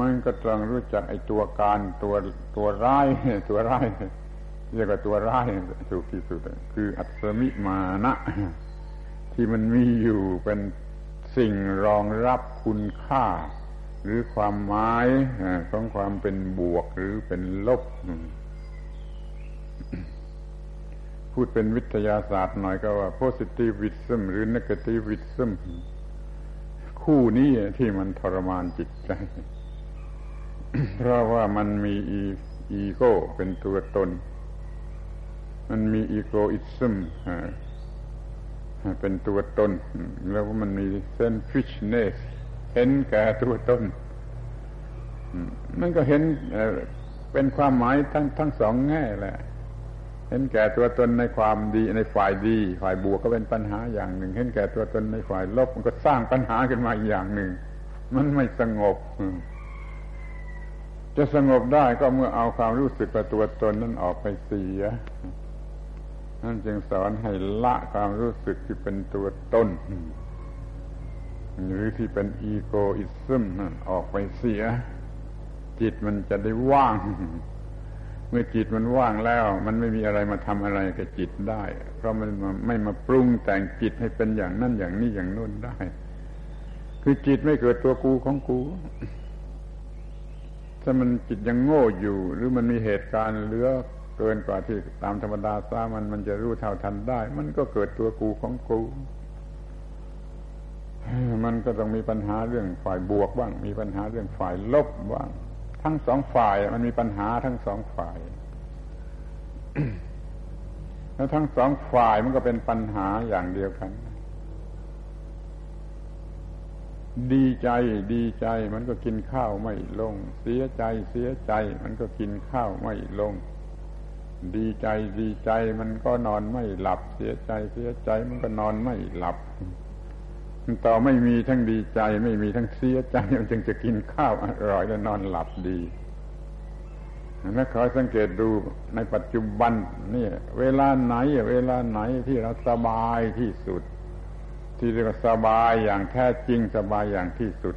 มันก็ต้องรู้จักไอ้ตัวการตัวตัวร้ายตัวร้ายเรียกว่าตัวร้ายถูกที่สุดคืออัศมิมานะ ที่มันมีอยู่เป็นสิ่งรองรับคุณค่า หรือความหมายของความเป็นบวกหรือเป็นลบ พูดเป็นวิทยาศาสตร์หน่อยก็ว่า positivism หรือ negativism คู่นี้ที่มันทรมานจิตใจ เพราะว่ามันมีอีโก้เป็นตัวตน มันมี egoism เป็นตัวตน แล้วมันมี selfishness เห็นแก่ตัวตนมันก็เห็นเป็นความหมายทั้งทั้งสองแง่แหละ เห็นแก่ตัวตนในความดีในฝ่ายดี ฝ่ายบวกก็เป็นปัญหาอย่างหนึ่ง เห็นแก่ตัวตนในฝ่ายลบ มันก็สร้างปัญหาขึ้นมาอีกอย่างหนึ่ง มันไม่สงบ จะสงบได้ก็เมื่อเอาความรู้สึกว่าตัวตนนั้นออกไปเสีย นั่นจึงสอนให้ละความรู้สึกที่เป็นตัวตนหรือที่เป็นอีโกอิซึมออกไปเสีย จิตมันจะได้ว่าง เมื่อจิตมันว่างแล้ว มันไม่มีอะไรมาทำอะไรกับจิตได้ เพราะมันไม่มาปรุงแต่งจิตให้เป็นอย่างนั้นอย่างนี้อย่างนู้นได้ คือจิตไม่เกิดตัวกูของกู ถ้ามันจิตยังโง่อยู่ หรือมันมีเหตุการณ์เหลือเกินกว่าที่ตามธรรมดาซามันมันจะรู้เท่าทันได้ มันก็เกิดตัวกูของกู มันก็ต้องมีปัญหาเรื่องฝ่ายบวกบ้าง มีปัญหาเรื่องฝ่ายลบบ้าง ทั้งสองฝ่ายมันมีปัญหาทั้งสองฝ่าย แล้วทั้งสองฝ่ายมันก็เป็นปัญหาอย่างเดียวกัน ดีใจดีใจ มันก็กินข้าวไม่ลง เสียใจเสียใจ มันก็กินข้าวไม่ลง ดีใจดีใจ มันก็นอนไม่หลับ เสียใจเสียใจ มันก็นอนไม่หลับต่อไม่มีทั้งดีใจ ไม่มีทั้งเสียใจมันจึงจะกินข้าวอร่อยและนอนหลับดีนะขอสังเกตดูในปัจจุบันนี่เวลาไหน เวลาไหนที่เราสบายที่สุด ที่เรียกว่าสบายอย่างแท้จริงสบายอย่างที่สุด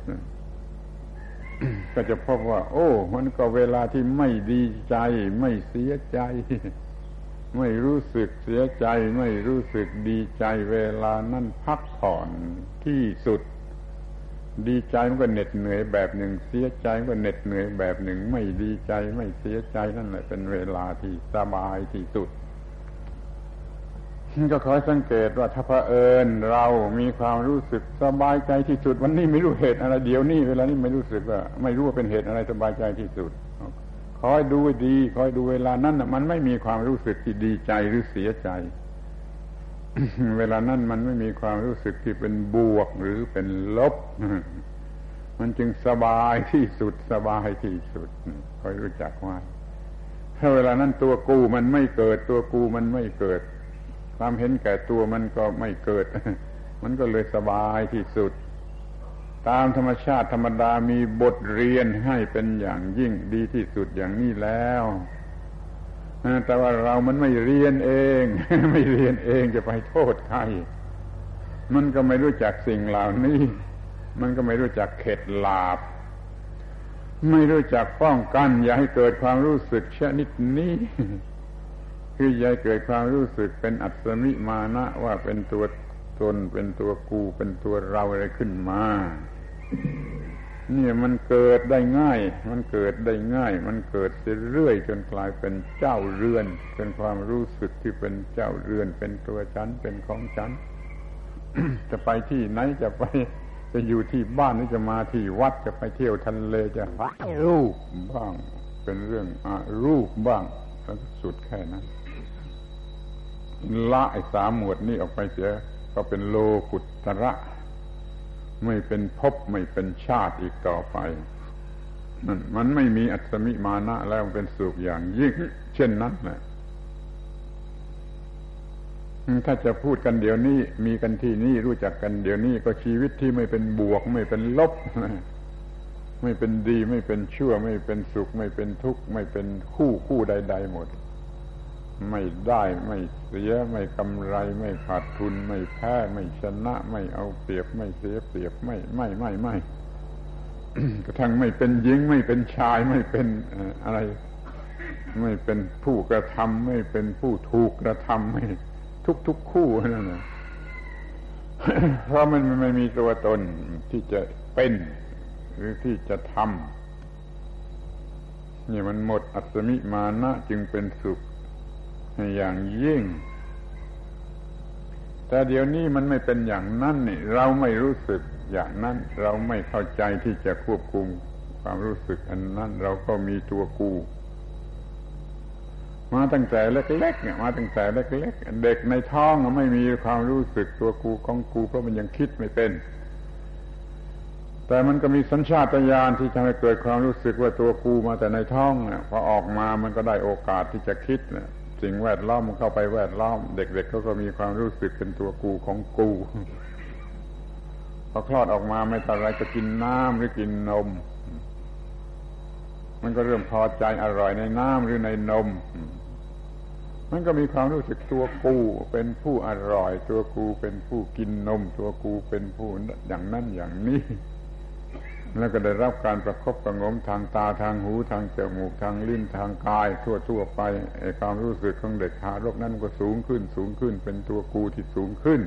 ก็จะพบว่า โอ้ มันก็เวลาที่ไม่ดีใจ ไม่เสียใจ ไม่รู้สึกเสียใจ ไม่รู้สึกดีใจ เวลานั่นพักผ่อนที่สุด ดีใจมันก็เหน็ดเหนื่อยแบบหนึ่ง เสียใจมันก็เหน็ดเหนื่อยแบบหนึ่ง ไม่ดีใจ ไม่เสียใจนั่นแหละเป็นเวลาที่สบายที่สุด ก็ขอสังเกตว่าถ้าพระเอิญเรามีความรู้สึกสบายใจที่สุด วันนี้ไม่รู้เหตุอะไรเดี๋ยวนี้เวลานี้ไม่รู้สึกว่าไม่รู้ว่าเป็นเหตุอะไรสบายใจที่สุดคอยดูดีคอยดูเวลานั้นมันไม่มีความรู้สึกที่ดีใจหรือเสียใจ เวลานั้นมันไม่มีความรู้สึกที่เป็นบวกหรือเป็นลบ มันจึงสบายที่สุดสบายที่สุดคอยรู้จักว่าถ้าเวลานั้นตัวกูมันไม่เกิดตัวกูมันไม่เกิด ความเห็นแก่ตัวมันก็ไม่เกิด มันก็เลยสบายที่สุด ตามธรรมชาติธรรมดามีบทเรียนให้เป็นอย่างยิ่งดีที่สุดอย่างนี้แล้วแต่ว่าเรามันไม่เรียนเอง ไม่เรียนเองจะไปโทษใคร มันก็ไม่รู้จักสิ่งเหล่านี้ มันก็ไม่รู้จักเข็ดหลาบ ไม่รู้จักป้องกัน อย่าให้เกิดความรู้สึกชนิดนี้ คือย่าเกิดความรู้สึกเป็นอัศมิมานะว่าเป็นตัวตนเป็นตัวกูเป็นตัวเราอะไรขึ้นมา เนี่ยมันเกิดได้ง่าย มันเกิดได้ง่าย มันเกิดเรื่อยจนกลายเป็นเจ้าเรือน เป็นความรู้สึกที่เป็นเจ้าเรือน เป็นตัวฉันเป็นของฉัน จะไปที่ไหนจะไปจะอยู่ที่บ้านหรือจะมาที่วัดจะไปเที่ยวทะเลจะรูปบ้าง เป็นเรื่องอรูปบ้างสุดแค่นั้น ละไอ้สามหมวดนี้ออกไปเสีย ก็เป็นโลกุตระ ไม่เป็นภพไม่เป็นชาติอีกต่อไปนั่นมันไม่มีอัศมิมานะแล้วเป็นสุขอย่างยิ่งเช่นนั้นแหละถ้าจะพูดกันเดี๋ยวนี้ มีกันที่นี่รู้จักกันเดี๋ยวนี้ก็ชีวิตที่ไม่เป็นบวก ไม่เป็นลบ ไม่เป็นดี ไม่เป็นชั่ว ไม่เป็นสุข ไม่เป็นทุกข์ ไม่เป็นคู่คู่ใด ๆ หมด ไม่ได้ไม่เสียไม่กำไรไม่ขาดทุน ไม่แพ้ไม่ชนะไม่เอาเปรียบไม่เสียเปรียบไม่ไม่ไม่ไม่กระทั่งไม่เป็นหญิงไม่เป็นชายไม่เป็นอะไร ไม่เป็นผู้กระทำไม่เป็นผู้ถูกกระทำไม่ ทุกทุกคู่นั่นแหละเพราะมันไม่มีตัวตนที่จะเป็นหรือที่จะทำนี่มันหมดอัศมิมานะจึงเป็นสุข อย่างยิ่ง แต่เดี๋ยวนี้มันไม่เป็นอย่างนั้นนี่ เราไม่รู้สึกอย่างนั้น เราไม่เข้าใจที่จะควบคุมความรู้สึกอันนั้น เราก็มีตัวกูมาตั้งแต่เล็กๆเนี่ยมาตั้งแต่เล็กๆเด็กในท้องไม่มีความรู้สึกตัวกูของกูเพราะมันยังคิดไม่เป็น แต่มันก็มีสัญชาตญาณที่ทำให้เกิดความรู้สึกว่าตัวกูมาแต่ในท้องเนี่ยพอออกมามันก็ได้โอกาสที่จะคิดเนี่ย สิ่งแวดล้อมมันเข้าไปแวดล้อม เด็กๆเขาก็มีความรู้สึกเป็นตัวกูของกูพอคลอดออกมาไม่ทันไรจะกินน้ำหรือกินนม มันก็เริ่มพอใจอร่อยในน้ำหรือในนม มันก็มีความรู้สึกตัวกูเป็นผู้อร่อย ตัวกูเป็นผู้กินนม ตัวกูเป็นผู้อย่างนั้นอย่างนี้ แล้วก็ได้รับการประคบประงมทางตาทางหูทางจมูกทางลิ้นทางกาย ทั่วทั่วไปไอ้ความรู้สึกของเด็กทารกนั้นก็สูงขึ้นสูงขึ้น เป็นตัวกูที่สูงขึ้น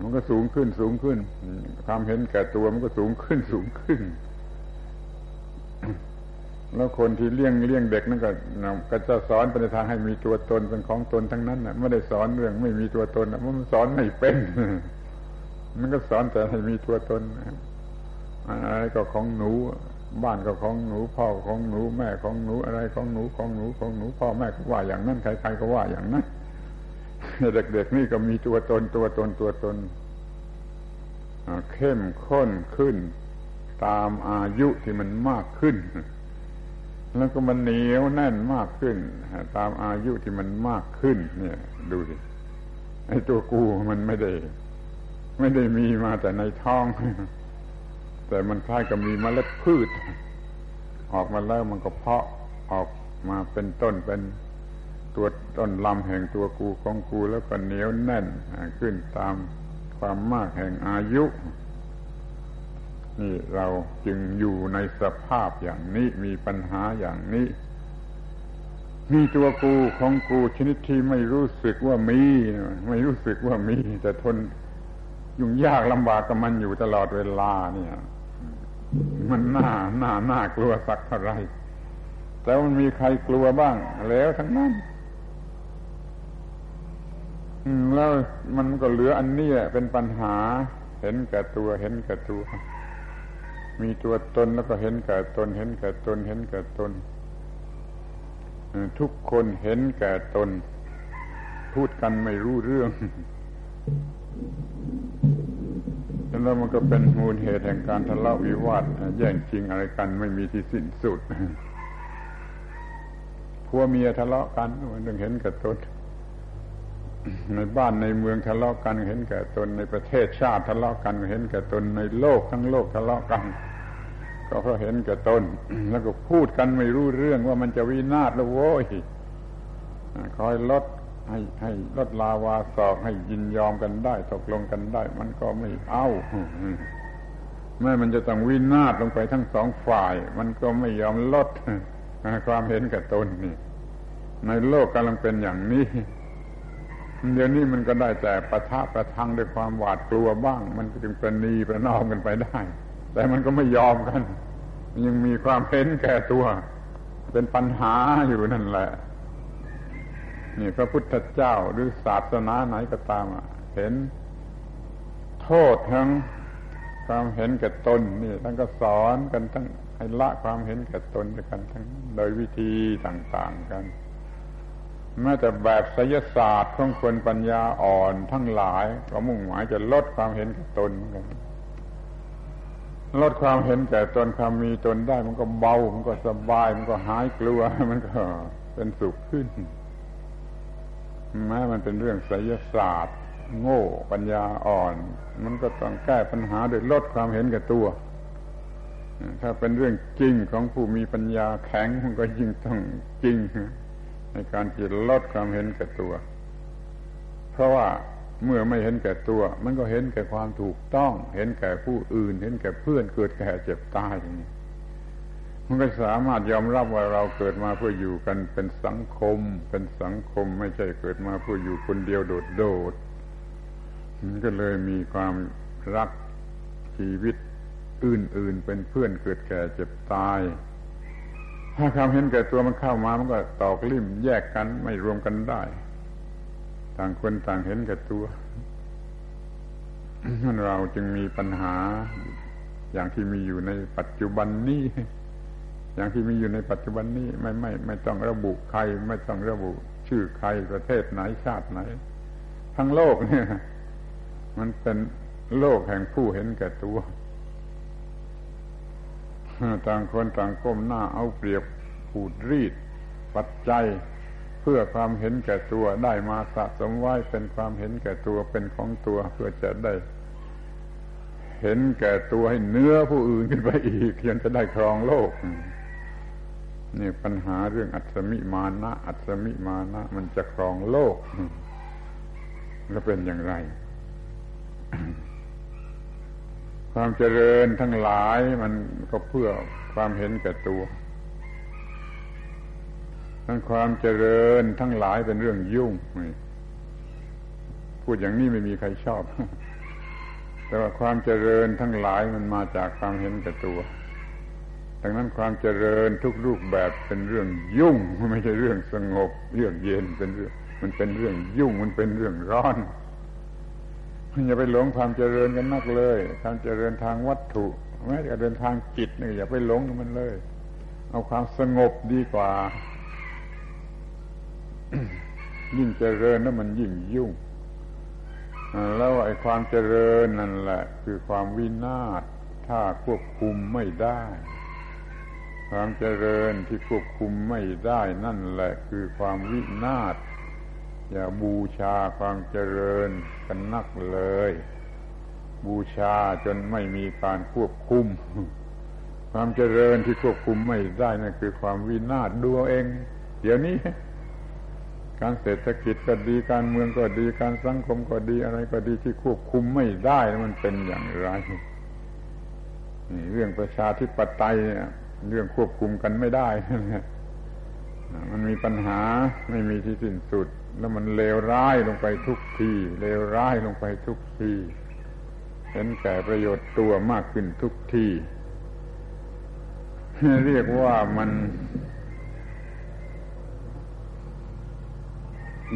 มันก็สูงขึ้นสูงขึ้น ความเห็นแก่ตัวมันก็สูงขึ้นสูงขึ้น แล้วคนที่เลี้ยงเลี้ยงเด็กนั่นก็ก็จะสอนไปในทางให้มีตัวตนเป็นของตนทั้งนั้นนะไม่ได้สอนเรื่องไม่มีตัวตนนะมันสอนไม่เป็น มันก็สอนแต่ให้มีตัวตนนะ อะไรก็ของหนู บ้านก็ของหนู พ่อของหนู แม่ของหนู อะไรของหนูของหนูของหนู พ่อแม่ก็ว่าอย่างนั้นใครๆก็ว่าอย่างนั้นเด็กๆนี่ก็มีตัวตนตัวตนตัวตนเข้มข้นขึ้น ตามอายุที่มันมากขึ้น แล้วก็มันเหนียวแน่นมากขึ้น ตามอายุที่มันมากขึ้น เนี่ย ดูสิไอ้ตัวกูมันไม่ได้ ไม่ได้มีมาแต่ในท้อง แต่มันคล้ายกับมีเมล็ดพืช ออกมาแล้วมันก็เพาะออกมาเป็นต้นเป็นตัวต้นลำแห่งตัวกูของกูแล้วก็เหนียวแน่นขึ้นตามความมากแห่งอายุ นี่เราจึงอยู่ในสภาพอย่างนี้มีปัญหาอย่างนี้ มีตัวกูของกูชนิดที่ไม่รู้สึกว่ามี ไม่รู้สึกว่ามี แต่ทนยุ่งยากลำบากกับมันอยู่ตลอดเวลาเนี่ย มันน่าน่าน่ากลัวสักเท่าไรแต่มันมีใครกลัวบ้าง แล้วทั้งนั้นแล้วมันก็เหลืออันนี้เป็นปัญหา เห็นแก่ตัวเห็นแก่ตัว มีตัวตนแล้วก็เห็นแก่ตน เห็นแก่ตน เห็นแก่ตน ทุกคนเห็นแก่ตน พูดกันไม่รู้เรื่อง แล้วมันก็เป็นมูลเหตุแห่งการทะเลาะวิวาทแย่งชิงอะไรกันไม่มีที่สิ้นสุดพัวเมียทะเลาะกันมันต้องเห็นกับตนในบ้านในเมืองทะเลาะกันเห็นแก่ตนในประเทศชาติทะเลาะกันเห็นแก่ตนในโลกทั้งโลกทะเลาะกัน ก็เพราะเห็นแก่ตนแล้วก็พูดกันไม่รู้เรื่องว่ามันจะวินาศแล้วโว้ยคอยลด ให้ให้ลดลาวาสอกให้ยินยอมกันได้ ตกลงกันได้ มันก็ไม่เอาแม้มันจะต้องวินาศลงไปทั้งสองฝ่าย มันก็ไม่ยอมลดความเห็นแก่ตนนี่ ในโลกกำลังเป็นอย่างนี้ เดี๋ยวนี้มันก็ได้แต่ประทะประทังด้วยความหวาดกลัวบ้าง มันจึงประนีประนอมกันไปได้ แต่มันก็ไม่ยอมกัน ยังมีความเห็นแก่ตัว เป็นปัญหาอยู่นั่นแหละ นี่พระพุทธเจ้าหรือศาสนาไหนก็ตามเห็นโทษทั้งความเห็นแก่ตนนี่ท่านก็สอนกันทั้งให้ละความเห็นแก่ตนกันทั้งโดยวิธีต่างๆกันแม้แต่แบบไสยศาสตร์ของคนปัญญาอ่อนทั้งหลาย ก็มุ่งหมายจะลดความเห็นแก่ตนกันลดความเห็นแก่ตนความมีตนได้ มันก็เบา มันก็สบาย มันก็หายกลัว มันก็เป็นสุขขึ้น แม้มันเป็นเรื่องไสยศาสตร์ โง่ปัญญาอ่อน มันก็ต้องแก้ปัญหาโดยลดความเห็นแก่ตัว ถ้าเป็นเรื่องจริงของผู้มีปัญญาแข็งมันก็ยิ่งต้องจริง ในการจิตลดความเห็นแก่ตัว เพราะว่าเมื่อไม่เห็นแก่ตัว มันก็เห็นแก่ความถูกต้อง เห็นแก่ผู้อื่น เห็นแก่เพื่อนเกิดแก่เจ็บตายอย่างนี้ มันก็สามารถยอมรับว่าเราเกิดมาเพื่ออยู่กันเป็นสังคม เป็นสังคมไม่ใช่เกิดมาเพื่ออยู่คนเดียวโดดโดดมันก็เลยมีความรักชีวิตอื่นๆเป็นเพื่อนเกิดแก่เจ็บตาย ถ้าความเห็นแก่ตัวมันเข้ามามันก็ตอกลิ่มแยกกันไม่รวมกันได้ ต่างคนต่างเห็นแก่ตัวนั่นเราจึงมีปัญหาอย่างที่มีอยู่ในปัจจุบันนี้ อย่างที่มีอยู่ในปัจจุบันนี้ไม่ไม่ไม่ต้องระบุใคร ไม่ต้องระบุ ชื่อใครประเทศไหนชาติไหน ทั้งโลกเนี่ย มันเป็นโลกแห่งผู้เห็นแก่ตัวต่างคนต่างก้มหน้าเอาเปรียบขูดรีด ปัจจัยเพื่อความเห็นแก่ตัวได้มาสะสมไว้เป็นความเห็นแก่ตัวเป็นของตัวเพื่อจะได้ เห็นแก่ตัวให้เนื้อผู้อื่นขึ้นไปอีกยังจะได้ครองโลก นี่ปัญหาเรื่องอัศมิมานะ อัศมิมานะ มันจะครองโลก แล้วเป็นอย่างไร ความเจริญทั้งหลายมันก็เพื่อความเห็นแก่ตัวทั้งความเจริญทั้งหลายเป็นเรื่องยุ่งพูดอย่างนี้ไม่มีใครชอบ แต่ว่าความเจริญทั้งหลายมันมาจากความเห็นแก่ตัว ดังนั้นความเจริญทุกรูปแบบเป็นเรื่องยุ่งไม่ใช่เรื่องสงบเรื่องเย็นเป็นเรื่อง มันเป็นเรื่องยุ่งมันเป็นเรื่องร้อนอย่าไปหลงความเจริญกันนักเลย ความเจริญทางวัตถุแม้จะเดินทางจิตนี่อย่าไปหลงมันเลย เอาความสงบดีกว่า ยิ่งเจริญแล้วมันยิ่งยุ่งแล้วไอ้ความเจริญนั่นแหละ คือความวินาศถ้าควบคุมไม่ได้ ความเจริญที่ควบคุมไม่ได้นั่นแหละคือความวินาศอย่าบูชาความเจริญกันนักเลย บูชาจนไม่มีการควบคุม ความเจริญที่ควบคุมไม่ได้นั่นคือความวินาศดูเองเดี๋ยวนี้ การเศรษฐกิจก็ดีการเมืองก็ดีการสังคมก็ดีอะไรก็ดีที่ควบคุมไม่ได้มันเป็นอย่างไรเรื่องประชาธิปไตยเนี่ย เรื่องควบคุมกันไม่ได้มันมีปัญหาไม่มีที่สิ้นสุด แล้วมันเลวร้ายลงไปทุกทีเลวร้ายลงไปทุกทีเห็นแก่ประโยชน์ตัวมากขึ้นทุกทีเรียกว่ามัน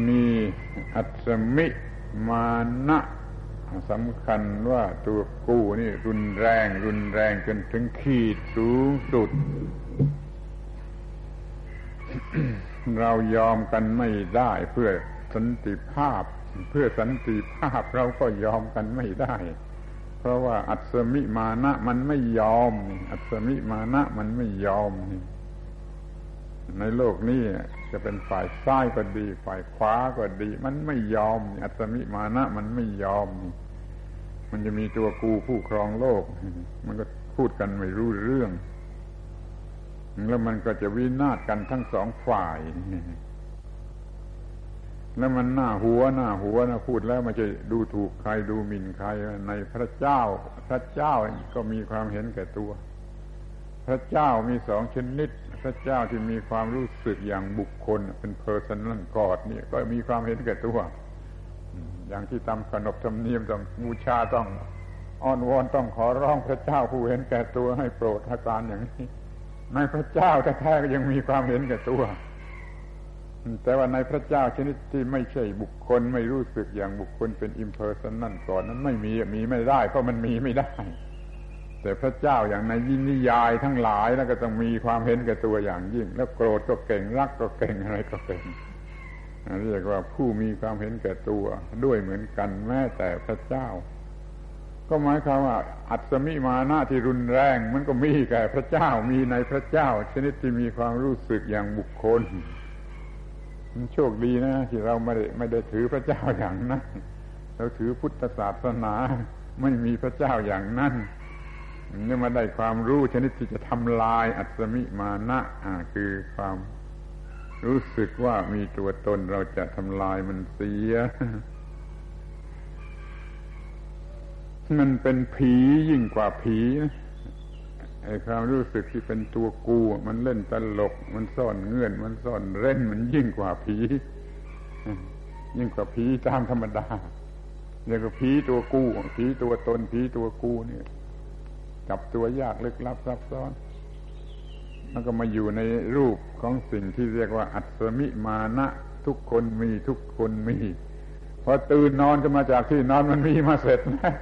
มีอัศมิมานะ สำคัญว่าตัวกู้นี่รุนแรง รุนแรงจนถึงขีดสูงสุด เรายอมกันไม่ได้เพื่อสันติภาพ เพื่อสันติภาพเราก็ยอมกันไม่ได้ เพราะว่าอัศมิมานะมันไม่ยอม อัศมิมานะมันไม่ยอม ในโลกนี้จะเป็นฝ่ายซ้ายก็ดี ฝ่ายขวาก็ดี มันไม่ยอม อัศมิมานะ มันไม่ยอม มันจะมีตัวกูผู้ครองโลก มันก็พูดกันไม่รู้เรื่อง แล้วมันก็จะวินาศกันทั้งสองฝ่าย แล้วมันหน้าหัวหน้าหัวนะพูดแล้วมันจะดูถูกใครดูหมิ่นใครในพระเจ้า พระเจ้าก็มีความเห็นแก่ตัว พระเจ้ามีสองชนิด พระเจ้าที่มีความรู้สึกอย่างบุคคล เป็น personal God นี่ก็มีความเห็นแก่ตัวอย่างที่ตามขนบธรรมเนียมต้องบูชาต้องอ้อนวอนต้องขอร้องพระเจ้าผู้เห็นแก่ตัวให้โปรดอาการอย่างนี้ในพระเจ้าแท้ๆก็ยังมีความเห็นแก่ตัว แต่ว่าในพระเจ้าชนิดที่ไม่ใช่บุคคลไม่รู้สึกอย่างบุคคลเป็น impersonal God นั้นไม่มีมีไม่ได้เพราะมันมีไม่ได้ แต่พระเจ้าอย่างในยินนิยายทั้งหลายแล้วก็ต้องมีความเห็นแก่ตัวอย่างยิ่ง แล้วโกรธก็เก่งรักก็เก่งอะไรก็เก่งเรียกว่าผู้มีความเห็นแก่ตัวด้วยเหมือนกันแม้แต่พระเจ้า ก็หมายความว่า อัสมิมานะที่รุนแรง มันก็มีแก่พระเจ้ามีในพระเจ้า ชนิดที่มีความรู้สึกอย่างบุคคลมันโชคดีนะที่เราไม่ได้ไม่ได้ถือพระเจ้าอย่างนั้นเราถือพุทธศาสนา ไม่มีพระเจ้าอย่างนั้น นี่มาได้ความรู้ชนิดที่จะทำลายอัศมิมานะคือความรู้สึกว่ามีตัวตนเราจะทำลายมันเสีย มันเป็นผียิ่งกว่าผีไอ้ความรู้สึกที่เป็นตัวกู มันเล่นตลก มันซ่อนเงื่อน มันซ่อนเร้นมันยิ่งกว่าผี ยิ่งกว่าผีตามธรรมดาเรียกว่าผีตัวกูผีตัวตนผีตัวกูเนี่ย จับตัวยากลึกลับซับซ้อนมันก็มาอยู่ในรูปของสิ่งที่เรียกว่า อัศมิมานะ ทุกคนมีทุกคนมีพอตื่นนอนก็มาจากที่นอนมันมีมาเสร็จแล้ว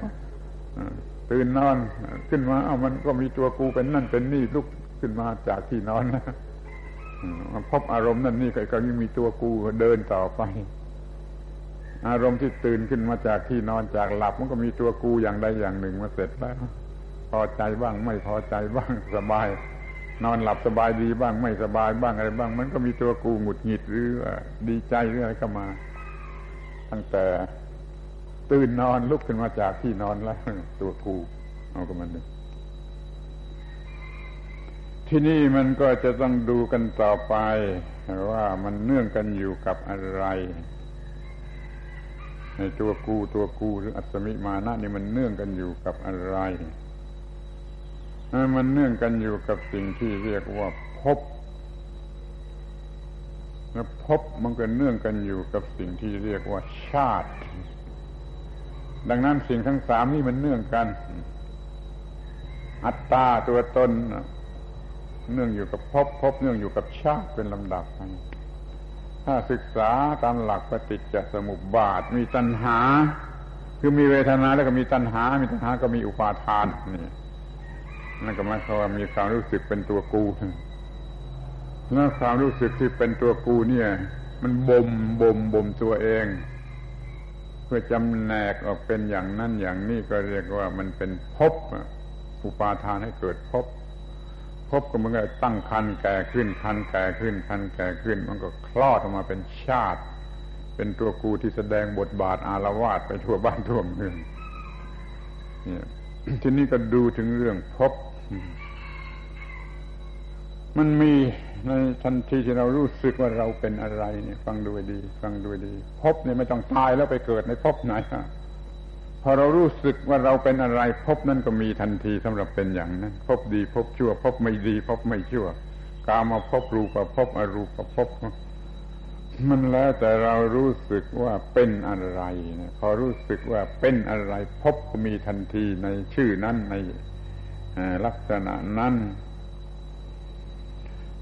ตื่นนอนขึ้นมาเอามันก็มีตัวกูเป็นนั่นเป็นนี่ลุกขึ้นมาจากที่นอนนะพบอารมณ์นั่นนี่ก็ยังมีตัวกูเดินต่อไป อารมณ์ที่ตื่นขึ้นมาจากที่นอนจากหลับ มันก็มีตัวกูอย่างใดอย่างหนึ่งมาเสร็จแล้ว อใจบ้าง ไม่พอใจบ้างสบาย นอนหลับสบายดีบ้าง ไม่สบายบ้างอะไรบ้าง มันก็มีตัวกูหงุดหงิดหรือดีใจหรืออะไรก็มา ตั้งแต่ตื่นนอนลุกขึ้นมาจากที่นอนแล้ว ตัวกูเอาก็มันที่นี่มันก็จะต้องดูกันต่อไปว่ามันเนื่องกันอยู่กับอะไร ในตัวกูตัวกูหรืออัศมิมานะนี่มันเนื่องกันอยู่กับอะไร มันเนื่องกันอยู่กับสิ่งที่เรียกว่าพบแล้วพบมันก็เนื่องกันอยู่กับสิ่งที่เรียกว่าชาติ ดังนั้นสิ่งทั้งสามนี่มันเนื่องกัน อัตตาตัวตนเนื่องอยู่กับพบพบเนื่องอยู่กับชาติเป็นลำดับไปถ้าศึกษาตามหลักปฏิจจสมุปบาทมีตัณหา คือมีเวทนาแล้วก็มีตัณหา มีตัณหาก็มีอุปาทานนี่ นั่นก็หมายความว่ามีความรู้สึกเป็นตัวกูแล้วความรู้สึกที่เป็นตัวกูเนี่ย มันบ่มบ่มบ่มตัวเอง เพื่อจำแนกออกเป็นอย่างนั้นอย่างนี้ก็เรียกว่ามันเป็นภพอุปาทานให้เกิดภพภพก็มันก็ตั้งคันแก่ขึ้นคันแก่ขึ้นคันแก่ขึ้น มันก็คลอดออกมาเป็นชาติ เป็นตัวกูที่แสดงบทบาทอารวาสไปทั่วบ้านทั่วเมืองเนี่ย ทีนี้ก็ดูถึงเรื่องภพมันมีในทันทีที่เรารู้สึกว่าเราเป็นอะไรเนี่ย ฟังดูดี ฟังดูดี พบเนี่ยไม่ต้องตายแล้วไปเกิดในพบไหนพอเรารู้สึกว่าเราเป็นอะไร พบนั่นก็มีทันทีสำหรับเป็นอย่างนั้น พบดี พบชั่ว พบไม่ดี พบไม่ชั่ว กามาพบรูปพบอรูปพบ มันแล้วแต่เรารู้สึกว่าเป็นอะไรนะพอรู้สึกว่าเป็นอะไรพบก็มีทันทีในชื่อนั้นในลักษณะนั้น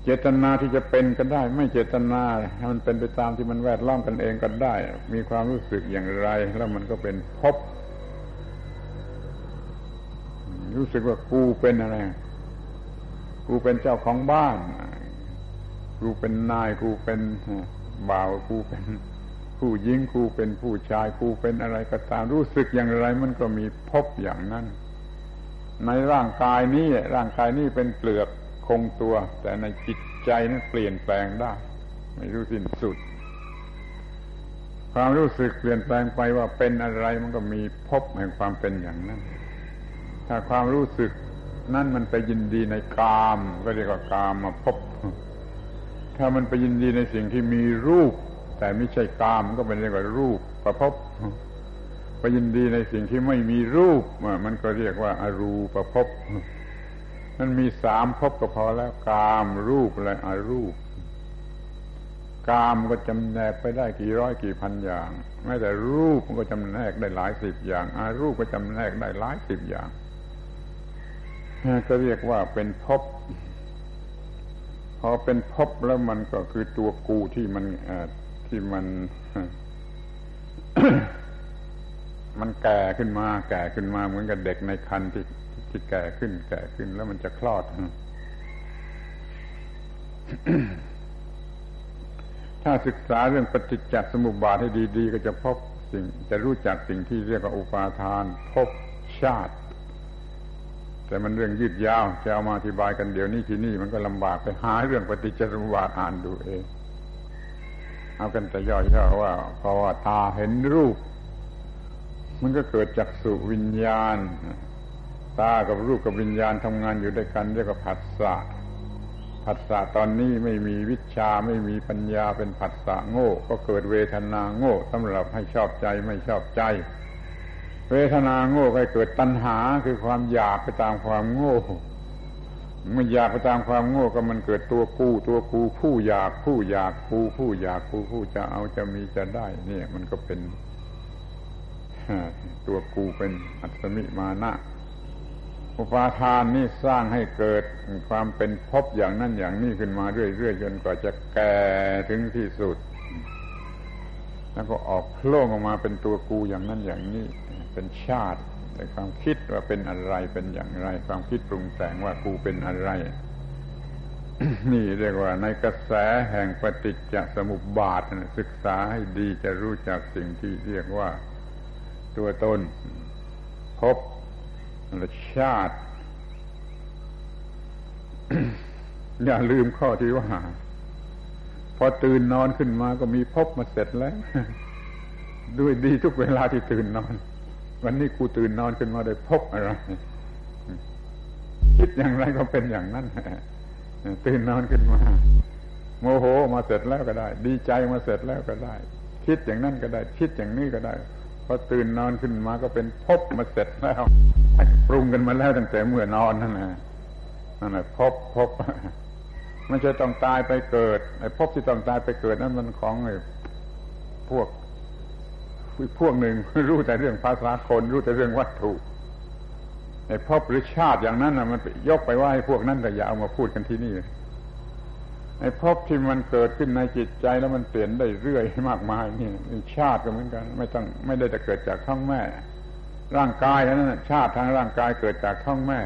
เจตนาที่จะเป็นก็ได้ ไม่เจตนาให้มันเป็นไปตามที่มันแวดล้อมกันเองก็ได้ มีความรู้สึกอย่างไร แล้วมันก็เป็นพบ รู้สึกว่ากูเป็นอะไร กูเป็นเจ้าของบ้าน กูเป็นนายกูเป็น บ่าวกูเป็นผู้หญิงกูเป็นผู้ชายกูเป็นอะไรก็ตามรู้สึกอย่างไร มันก็มีพบอย่างนั้น ในร่างกายนี้ร่างกายนี้เป็นเปลือกคงตัว แต่ในจิตใจนั้นเปลี่ยนแปลงได้ ไม่รู้สิ้นสุด ความรู้สึกเปลี่ยนแปลงไปว่าเป็นอะไรมันก็มีพบแห่งความเป็นอย่างนั้น ถ้าความรู้สึกนั่นมันไปยินดีในกาม ก็เรียกว่ากามมาพบ ถ้ามันไปยินดีในสิ่งที่มีรูป แต่ไม่ใช่กามก็เป็นเรียกว่ารูปประพบไปยินดีในสิ่งที่ไม่มีรูปมันก็เรียกว่าอารูประพบมันมีสามพบก็พอแล้ว กามรูปและอรูป กามก็จำแนกไปได้กี่ร้อยกี่พันอย่างแม้แต่รูปมันก็จำแนกได้หลายสิบอย่างอารูปก็จำแนกได้หลายสิบอย่างก็เรียกว่าเป็นพบพ อเป็นพบแล้วมันก็คือตัวกูที่มันที่มันมันแก่ขึ้นมา แก่ขึ้นมาเหมือนกับเด็กในคันที่ที่แก่ขึ้น แก่ขึ้นแล้วมันจะคลอด ถ้าศึกษาเรื่องปฏิจจสมุปบาทให้ดี ๆ ก็จะพบสิ่ง จะรู้จักสิ่งที่เรียกว่าอุปาทาน พบชาติ แต่มันเรื่องยืดยาวจะเอามาอธิบายกันเดี๋ยวนี้ที่นี่มันก็ลำบากไปหาเรื่องปฏิจจสมุปบาทอ่านดูเอง เอากันแต่ย่อยๆว่าเพราะว่าตาเห็นรูป มันก็เกิดจากสุวิญญาณ ตากับรูปกับวิญญาณทำงานอยู่ด้วยกันเรียกว่าผัสสะผัสสะตอนนี้ไม่มีวิชาไม่มีปัญญาเป็นผัสสะโง่ ก็เกิดเวทนาโง่สำหรับให้ชอบใจไม่ชอบใจ เวทนาโง่ก็เกิดตัณหาคือความอยากไปตามความโง่เมื่ออยากไปตามความโง่ก็มันเกิดตัวกูตัวกูผู้อยากผู้อยากกูผู้อยากกูผู้จะเอาจะมีจะได้ เนี่ย มันก็เป็นตัวกูเป็นอัศมิมานะอุปาทานนี่สร้างให้เกิดความเป็นภพอย่างนั้นอย่างนี้ขึ้นมาเรื่อยๆจนกว่าจะแก่ถึงที่สุด แล้วก็ออกโล่งออกมาเป็นตัวกูอย่างนั้นอย่างนี้ เป็นชาติในความคิดว่าเป็นอะไรเป็นอย่างไร ความคิดปรุงแต่งว่ากูเป็นอะไร นี่เรียกว่าในกระแสแห่งปฏิจจสมุปบาทศึกษาให้ดีจะรู้จักสิ่งที่เรียกว่าตัวตนพบและชาติ อย่าลืมข้อที่ว่า พอตื่นนอนขึ้นมาก็มีพบมาเสร็จแล้ว ด้วยดีทุกเวลาที่ตื่นนอน วันนี้กูตื่นนอนขึ้นมาได้พบอะไร คิดอย่างไรก็เป็นอย่างนั้นตื่นนอนขึ้นมา โมโหมาเสร็จแล้วก็ได้ ดีใจมาเสร็จแล้วก็ได้ คิดอย่างนั้นก็ได้ คิดอย่างนี้ก็ได้พอตื่นนอนขึ้นมาก็เป็นพบมาเสร็จแล้วปรุงกันมาแล้วตั้งแต่เมื่อนอนนั่นแหละนั่นแหละพบพบมันจะต้องตายไปเกิดไอ้พบที่ต้องตายไปเกิดนั้นมันของไอ้พวก พวกหนึ่งรู้แต่เรื่องภาษาคน รู้แต่เรื่องวัตถุไอ้พบหรือชาติอย่างนั้นนะมันยกไปว่าให้พวกนั้นแต่อย่าเอามาพูดกันที่นี่ไอ้พบที่มันเกิดขึ้นในจิตใจแล้วมันเปลี่ยนได้เรื่อยมากมายนี่ชาติก็เหมือนกัน ไม่ต้องไม่ได้จะเกิดจากท้องแม่ ร่างกายนั้นชาติทางร่างกายเกิดจากท้องแม่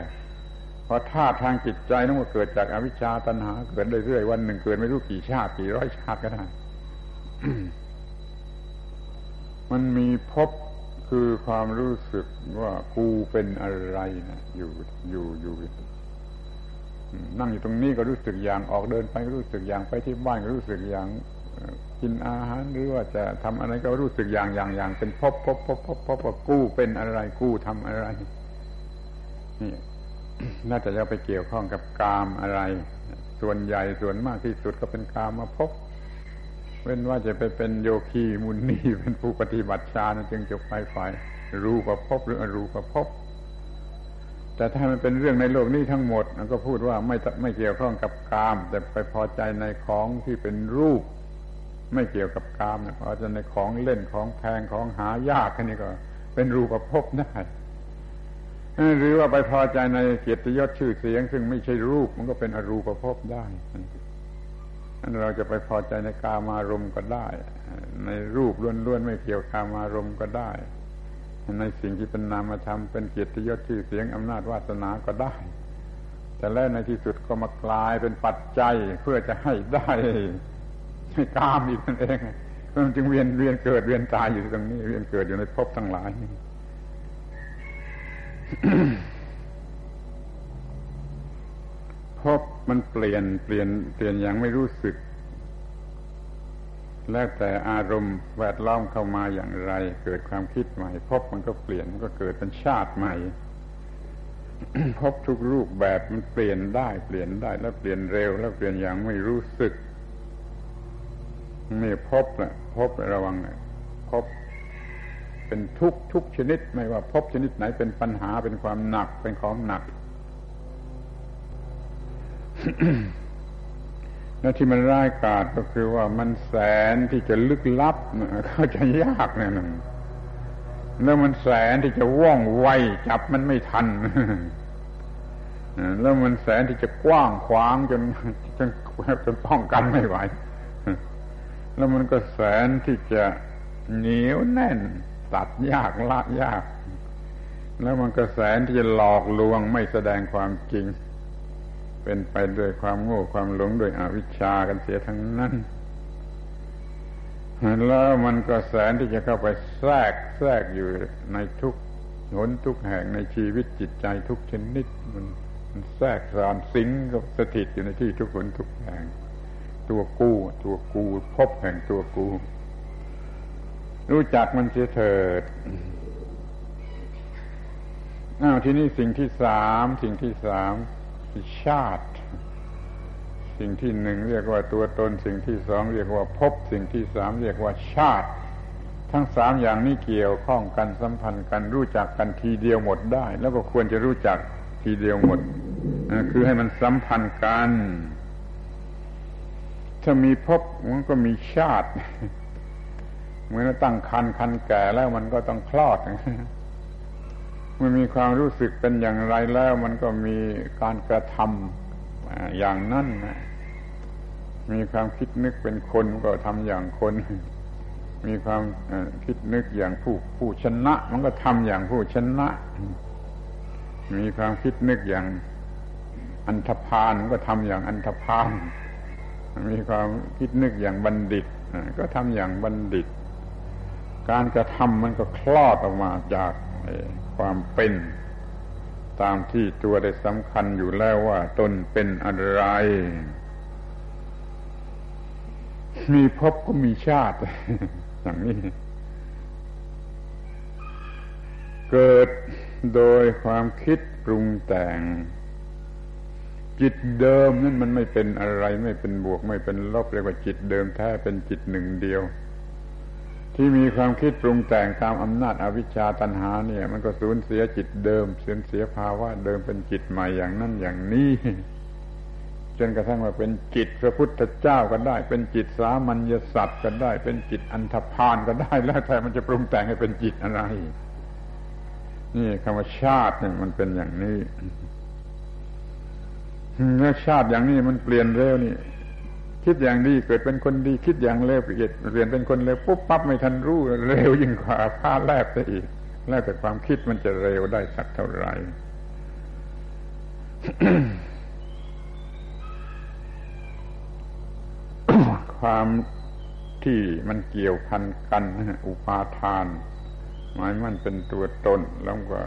พอธาตุทางจิตใจนั้นก็เกิดจากอวิชชาตัณหา เกิดได้เรื่อยวันหนึ่งเกิดไม่รู้กี่ชาติกี่ร้อยชาติก็ได้ มันมีพบคือความรู้สึกว่ากูเป็นอะไรนะอยู่อยู่อยู่นั่งอยู่ตรงนี้ก็รู้สึกอย่างออกเดินไปก็รู้สึกอย่างไปที่บ้านก็รู้สึกอย่างกินอาหารหรือว่าจะทำอะไรก็รู้สึกอย่างอย่างอย่างเป็นพบพบพบพบพบว่ากู้เป็นอะไรกู้ทำอะไรนี่น่าจะจะไปเกี่ยวข้องกับกามอะไร ส่วนใหญ่ส่วนมากที่สุดก็เป็นกามมาพบ เว้นว่าจะไปเป็นโยคีมุนีเป็นผู้ปฏิบัติฌานจึงจะไปฝ่ายรู้ประพบหรืออรูประพบแต่ถ้ามันเป็นเรื่องในโลกนี้ทั้งหมดมันก็พูดว่าไม่ไม่เกี่ยวข้องกับกาม แต่ไปพอใจในของที่เป็นรูป ไม่เกี่ยวกับกามนะพอใจในของเล่นของแพงของหายากแค่นี้ก็ เป็นรูปประพบได้หรือว่าไปพอใจในเกียรติยศชื่อเสียง ซึ่งไม่ใช่รูปมันก็เป็นอรูปภพได้ เราจะไปพอใจในกามารมณ์ก็ได้ ในรูปล้วนๆไม่เกี่ยวกามารมณ์ก็ได้ ในสิ่งที่เป็นนามธรรมเป็นเกียรติยศชื่อเสียงอำนาจวาสนาก็ได้ แต่แล้วในที่สุดก็มากลายเป็นปัจจัยเพื่อจะให้ได้ให้กามอีกนั่นเองมันจึงเวียนเวียนเกิดเวียนตายอยู่ตรงนี้ เวียนเกิดอยู่ในภพทั้งหลาย บมันเปลี่ยนเปลี่ยนเปลี่ยนอย่างไม่รู้สึก แล้วแต่อารมณ์แวดล้อมเข้ามาอย่างไร เกิดความคิดใหม่ พบมันก็เปลี่ยนมันก็เกิดเป็นชาติใหม่ พบทุกรูปแบบมันเปลี่ยนได้เปลี่ยนได้แล้วเปลี่ยนเร็ว แล้วเปลี่ยนอย่างไม่รู้สึกนี่พบนะพบระวังนะพบเป็นทุกทุกชนิด ไม่ว่าพบชนิดไหนเป็นปัญหาเป็นความหนักเป็นของหนัก และที่มันร้ายกาจก็คือว่ามันแสนที่จะลึกลับเข้าจะยากเนี่ยนแล้วมันแสนที่จะว่องไวจับมันไม่ทันแล้วมันแสนที่จะกว้างขวางจนจนจนป้องกันไม่ไหว แล้วมันก็แสนที่จะเหนียวแน่น ตัดยากละยาก แล้วมันก็แสนที่จะหลอกลวงไม่แสดงความจริง เป็นไปด้วยความโง่ความหลงด้วยอวิชชากันเสียทั้งนั้น แล้วมันก็แสนที่จะเข้าไปแทรกแทรกอยู่ในทุกหนทุกแห่งในชีวิตจิตใจทุกชนิดมันมันแทรกสารสิงกับสถิตอยู่ในที่ทุกหนทุกแห่ง ตัวกู้ ตัวกูพบแห่งตัวกู รู้จักมันเสียเถิดอ้าวที่นี่สิ่งที่สามสิ่งที่สาม ชาติ สิ่งที่หนึ่งเรียกว่าตัวตน สิ่งที่สองเรียกว่าภพสิ่งที่สามเรียกว่าชาติ ทั้งสามอย่างนี้เกี่ยวข้องกันสัมพันธ์กันรู้จักกันทีเดียวหมดได้ แล้วก็ควรจะรู้จักทีเดียวหมดคือให้มันสัมพันธ์กัน ถ้ามีภพมันก็มีชาติ เหมือนตั้งคันคันแก่แล้วมันก็ต้องคลอด มันมีความรู้สึกเป็นอย่างไรแล้ว มันก็มีการกระทำอย่างนั้นมีความคิดนึกเป็นคนก็ทำอย่างคน มีความคิดนึกอย่างผู้ผู้ชนะ มันก็ทำอย่างผู้ชนะ มีความคิดนึกอย่างอันธพาลก็ทำอย่างอันธพาลมีความคิดนึกอย่างบัณฑิตก็ทำอย่างบัณฑิต การกระทำมันก็คลอดออกมาจาก ความเป็น ตามที่ตัวได้สำคัญอยู่แล้วว่าตนเป็นอะไร มีพบก็มีชาติ อย่างนี้ เกิดโดยความคิดปรุงแต่ง จิตเดิมนั่นมันไม่เป็นอะไร ไม่เป็นบวกไม่เป็นลบเรียกว่าจิตเดิมแท้เป็นจิตหนึ่งเดียว ที่มีความคิดปรุงแต่งตามอำนาจอวิชชาตัณหาเนี่ย มันก็สูญเสียจิตเดิมสูญเสียภาวะเดิมเป็นจิตใหม่อย่างนั้นอย่างนี้จนกระทั่งว่าเป็นจิตพระพุทธเจ้าก็ได้ เป็นจิตสามัญญสัตว์ก็ได้ เป็นจิตอันธพาลก็ได้ แล้วแต่มันจะปรุงแต่งให้เป็นจิตอะไร นี่คำว่าชาติเนี่ยมันเป็นอย่างนี้เมื่อชาติอย่างนี้มันเปลี่ยนเร็วนี่ คิดอย่างดีเกิดเป็นคนดี คิดอย่างเลวเปลี่ยนเปลี่ยนเป็นคนเลวปุ๊บปั๊บไม่ทันรู้เร็วยิ่งกว่าผ้าแลบไปอีก แล้วแต่ความคิดมันจะเร็วได้สักเท่าไหร่ความที่มันเกี่ยวพันกัน อุปาทาน หมายมันเป็นตัวตนแล้วก็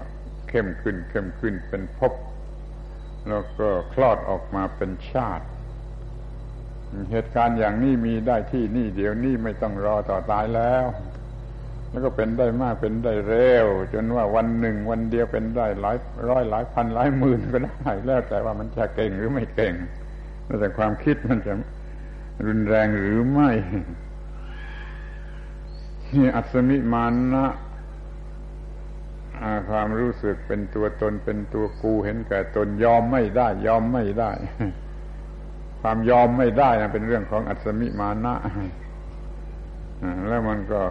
เข้มขึ้นเข้มขึ้นเป็นภพแล้วก็คลอดออกมาเป็นชาติ เหตุการณ์อย่างนี้มีได้ที่นี่เดี๋ยวนี้ไม่ต้องรอต่อตายแล้ว แล้วก็เป็นได้มากเป็นได้เร็ว จนว่าวันหนึ่งวันเดียวเป็นได้หลายร้อยหลายพันหลายหมื่นก็ได้แล้วแต่ว่ามันจะเก่งหรือไม่เก่งแล้วแต่ความคิดมันจะรุนแรงหรือไม่นี่อัศมิมานะความรู้สึกเป็นตัวตนเป็นตัวกูเห็นแก่ตนยอมไม่ได้ ยอมไม่ได้ ความยอมไม่ได้นะเป็นเรื่องของอัศมิมานะแล้วมันก็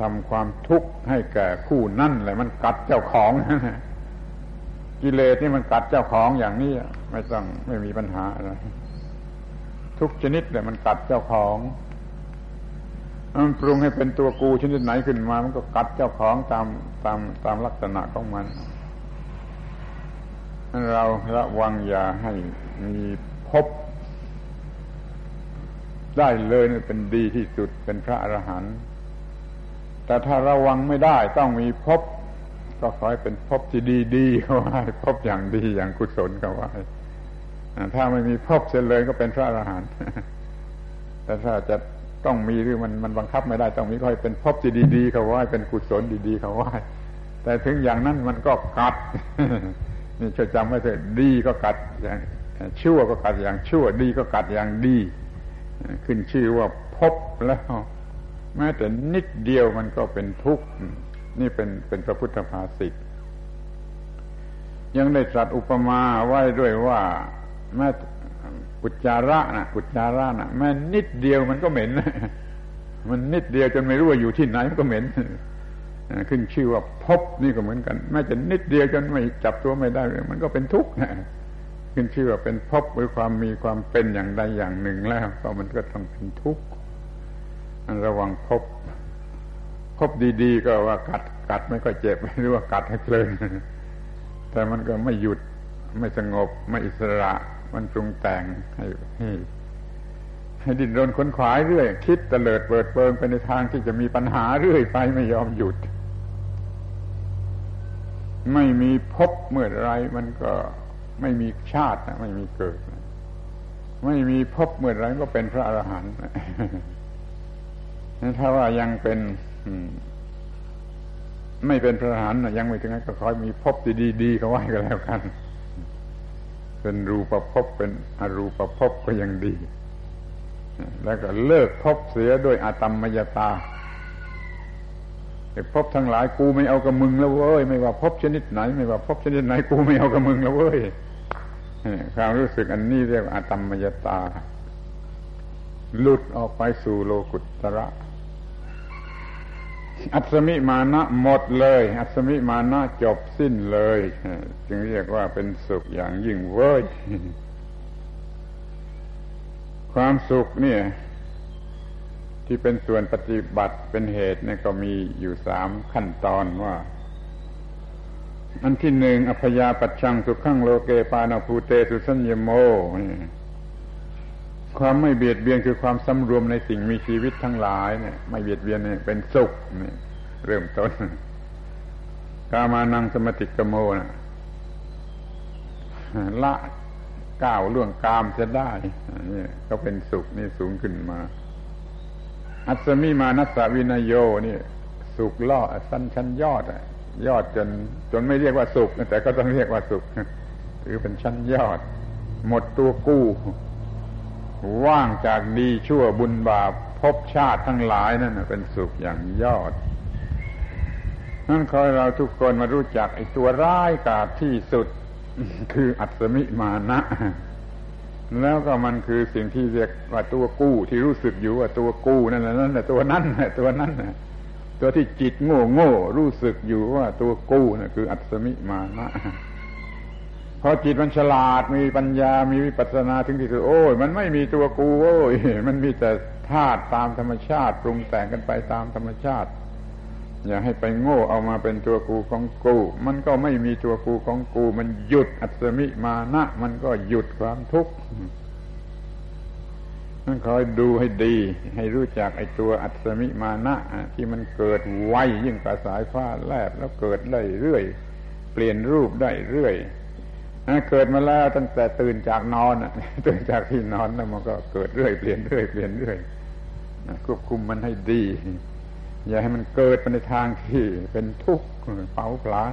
ทำความทุกข์ให้แก่คู่นั่นแหละมันกัดเจ้าของกิเลสนี่มันกัดเจ้าของอย่างนี้ไม่ต้องไม่มีปัญหาอะไรทุกชนิดเนี่ยมันกัดเจ้าของมันปรุงให้เป็นตัวกูชนิดไหนขึ้นมา มันก็กัดเจ้าของตามตามตามลักษณะของมัน เราระวังอย่าให้ มีพบ ได้เลยเป็นดีที่สุดเป็นพระอรหันต์แต่ถ้าระวังไม่ได้ต้องมีพบ ก็ขอให้เป็นพบที่ดีๆเขาให้พบอย่างดีอย่างกุศลเขาไว้ถ้าไม่มีพบเสียเลยก็เป็นพระอรหันต์แต่ถ้าจะต้องมีหรือมันมันบังคับไม่ได้ต้องมีก็ให้เป็นพบที่ดีๆเขาไว้เป็นกุศลดีๆเขาไว้แต่ถึงอย่างนั้นมันก็กัดนี่ช่วยจำไว้เถอะดีก็กัดอย่าง ชั่วก็กัดอย่างชั่วดีก็กัดอย่างดี ขึ้นชื่อว่าพบแล้ว แม้แต่นิดเดียวมันก็เป็นทุกข์นี่เป็นเป็นพระพุทธภาษิตยังได้ตรัสอุปมาไว้ด้วยว่าแม้กุจาระนะกุจาระนะแม้นิดเดียวมันก็เหม็น มันนิดเดียวจนไม่รู้ว่าอยู่ที่ไหนมันก็เหม็นขึ้นชื่อว่าพบนี่ก็เหมือนกัน แม้จะนิดเดียวจนไม่จับตัวไม่ได้มันก็เป็นทุกข์ ขึ้นชื่อว่าเป็นพบหรือความมีความเป็นอย่างใดอย่างหนึ่งแล้ว ก็มันก็ต้องเป็นทุกข์ระวังพบ พบดีๆ ก็ว่ากัดกัดไม่ค่อยเจ็บหรือว่ากัดให้เพลินแต่มันก็ไม่หยุดไม่สงบ ไม่อิสระ มันปรุงแต่งให้ให้ให้ดิ้นรนค้นขวายเรื่อย คิดเตลิดเปิดเปิงไปในทางที่จะมีปัญหาเรื่อยไปไม่ยอมหยุด ไม่มีพบเมื่อไรมันก็ ไม่มีชาติไม่มีเกิดไม่มีพบเมื่อไรก็เป็นพระอรหันต์ถ้าว่ายังเป็นไม่เป็นพระอรหันต์ยังไม่ถึงนั้นก็คอยมีพบดีๆเขาไว้ก็แล้วกัน เป็นรูปภพเป็นอรูปภพก็ยังดี แล้วก็เลิกพบเสียด้วยอาตมมยตาไอ้พบทั้งหลายกูไม่เอากับมึงแล้วเว้ย ไม่ว่าพบชนิดไหน ไม่ว่าพบชนิดไหนกูไม่เอากับมึงแล้วเว้ย ความรู้สึกอันนี้เรียกอาตมมยตา หลุดออกไปสู่โลกุตระ อัศมิมานะหมดเลย อัศมิมานะจบสิ้นเลย จึงเรียกว่าเป็นสุขอย่างยิ่งเว้ย ความสุขเนี่ย ที่เป็นส่วนปฏิบัติเป็นเหตุเนี่ยก็มีอยู่สามขั้นตอนว่า อันที่หนึ่งอพยาปัจชังสุขขังโลเกปานาภูเตสุสัญญโมความไม่เบียดเบียนคือความสำรวมในสิ่งมีชีวิตทั้งหลายเนี่ย ไม่เบียดเบียนเนี่ยเป็นสุขนี่เริ่มต้นกามานังสมติกโมนะละก้าวล่วงกามจะได้นี่ก็เป็นสุขนี่สูงขึ้นมา อัศมีมานัสวินโยนี่สุขล่อสั้นชั้นยอด ยอดจน จนไม่เรียกว่าสุขแต่ก็ต้องเรียกว่าสุขหรือเป็นชั้นยอด หมดตัวกู้ ว่างจากดีชั่วบุญบาปภพชาติทั้งหลายนั่นเป็นสุขอย่างยอดนั่นคอยเราทุกคนมารู้จักไอ้ตัวร้ายกาจที่สุดคืออัศมิมานะ แล้วก็มันคือสิ่งที่เรียกว่าตัวกู้ที่รู้สึกอยู่ว่าตัวกู้นั่นแหละนั่นแหละตัวนั้นแหละตัวนั้นนะ ตัวที่จิตโง่โง่รู้สึกอยู่ว่าตัวกู้นะ่ะคือ อัศมิมานะพอจิตมันฉลาดมีปัญญามีวิปัสสนาถึงที่สุดโอ้ยมันไม่มีตัวกูโอ้ยมันมีแต่ธาตุตามธรรมชาติ ปรุงแต่งกันไปตามธรรมชาติ อย่าให้ไปโง่เอามาเป็นตัวกูของกู มันก็ไม่มีตัวกูของกู มันหยุดอัศมิมานะ มันก็หยุดความทุกข์ นั่นคอยดูให้ดี ให้รู้จักไอ้ตัวอัศมิมานะ ที่มันเกิดไวยิ่งกว่าสายฟ้าแลบแล้วเกิดได้เรื่อย เปลี่ยนรูปได้เรื่อยเกิดมาแล้วตั้งแต่ตื่นจากนอนตื่นจากที่นอนแล้วมันก็เกิดเรื่อยเปลี่ยนเรื่อยเปลี่ยนเรื่อยควบคุมมันให้ดี อย่าให้มันเกิดไปในทางที่เป็นทุกข์เผาผลาญ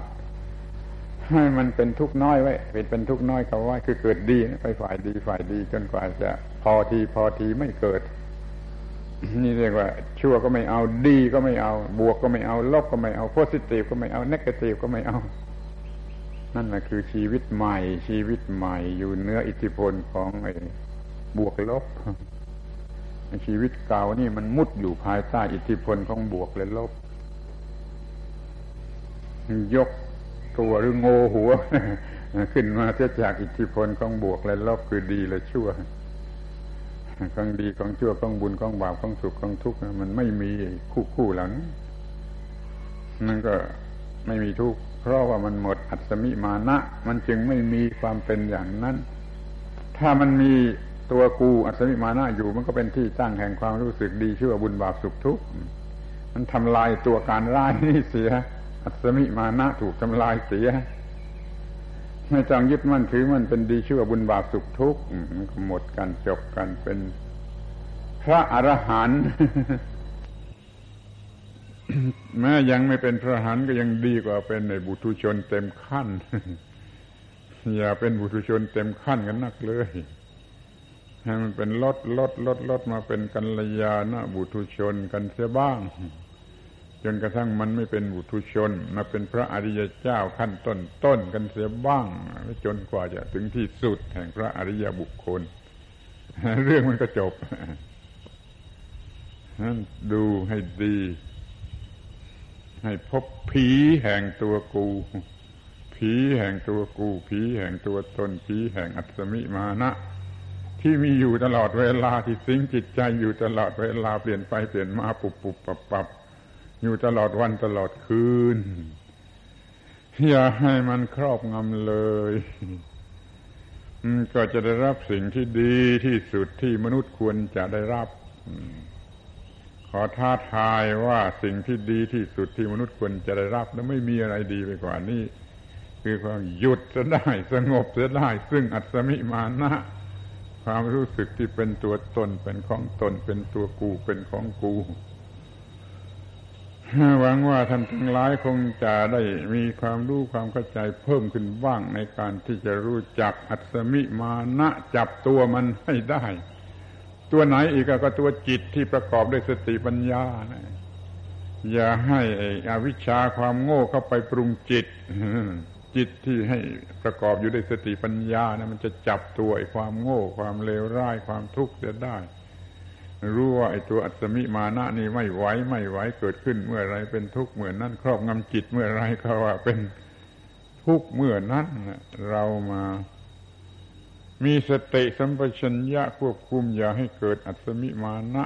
ให้มันเป็นทุกข์น้อยไว้ เป็นเป็นทุกข์น้อยเขาว่า คือเกิดดีไปฝ่ายดีฝ่ายดีจนกว่าจะ พอทีพอทีไม่เกิด นี่เรียกว่า ชั่วก็ไม่เอาดีก็ไม่เอา บวกก็ไม่เอา ลบก็ไม่เอาโพสิทีฟก็ไม่เอาเนกาทีฟก็ไม่เอา นั่นแหละคือชีวิตใหม่ ชีวิตใหม่ อยู่เนื้ออิทธิพลของไอ้บวกลบชีวิตเก่านี่มันมุดอยู่ภายใต้อิทธิพลของบวกและลบ ยกตัวหรือโงหัว ขึ้นมาเสียจากอิทธิพลของบวกและลบคือดีและชั่ว ของดีของชั่วของบุญของบาปของสุขของทุกข์มันไม่มีคู่คู่หลังนั่นก็ไม่มีทุกข์เพราะว่ามันหมดอัศมิมานะ มันจึงไม่มีความเป็นอย่างนั้น ถ้ามันมีตัวกูอัศมิมานะอยู่มันก็เป็นที่ตั้งแห่งความรู้สึกดีชั่วบุญบาปสุขทุกข์มันทำลายตัวการร้ายนี่เสีย อัศมิมานะถูกทำลายเสีย ไม่จองยึดมั่นถือมันเป็นดีชั่วบุญบาปสุขทุกข์หมดกันจบกันเป็นพระอรหันต์แม้ยังไม่เป็นพระอรหันต์ก็ยังดีกว่าเป็นในบุตุชนเต็มขั้น อย่าเป็นบุตุชนเต็มขั้นกันนักเลยให้มันเป็นลดลดลดลดมาเป็นกัลยาณะบุตุชนกันเสียบ้าง จนกระทั่งมันไม่เป็นบุตุชน มาเป็นพระอริยเจ้าขั้นต้นต้นกันเสียบ้างจนกว่าจะถึงที่สุดแห่งพระอริยบุคคล เรื่องมันก็จบนั้นดูให้ดี ให้พบผีแห่งตัวกู ผีแห่งตัวกู ผีแห่งตัวตน ผีแห่งอัศมิมานะ ที่มีอยู่ตลอดเวลาที่สิงจิตใจอยู่ตลอดเวลาเปลี่ยนไปเปลี่ยนมาปุบปุบปับปับ อยู่ตลอดวันตลอดคืน อย่าให้มันครอบงำเลยก็จะได้รับสิ่งที่ดีที่สุดที่มนุษย์ควรจะได้รับ ขอท้าทายว่าสิ่งที่ดีที่สุดที่มนุษย์ควรจะได้รับ และไม่มีอะไรดีไปกว่านี้คือความหยุดจะได้สงบจะได้ ซึ่งอัศมิมานะ ความรู้สึกที่เป็นตัวตนเป็นของตนเป็นตัวกูเป็นของกู หวังว่าท่านทั้งหลายคงจะได้มีความรู้ความเข้าใจเพิ่มขึ้นบ้างในการที่จะรู้จักอัศมิมานะจับตัวมันให้ได้ ตัวไหนอีกก็ตัวจิตที่ประกอบด้วยสติปัญญานะอย่าให้อวิชชาความโง่เข้าไปปรุงจิต จิตที่ให้ประกอบอยู่ด้วยสติปัญญานะมันจะจับตัวไอ้ความโง่ ความเลวร้ายความทุกข์จะได้ รู้ว่าไอ้ตัวอัศมิมานะนี่ไม่ไหวไม่ไหวเกิดขึ้นเมื่อไรเป็นทุกข์เมื่อนั้นครอบงำจิตเมื่อไรเขาว่าเป็นทุกข์เมื่อนั้นเรามา มีสติสัมปชัญญะควบคุมอย่าให้เกิดอัศมิมานะ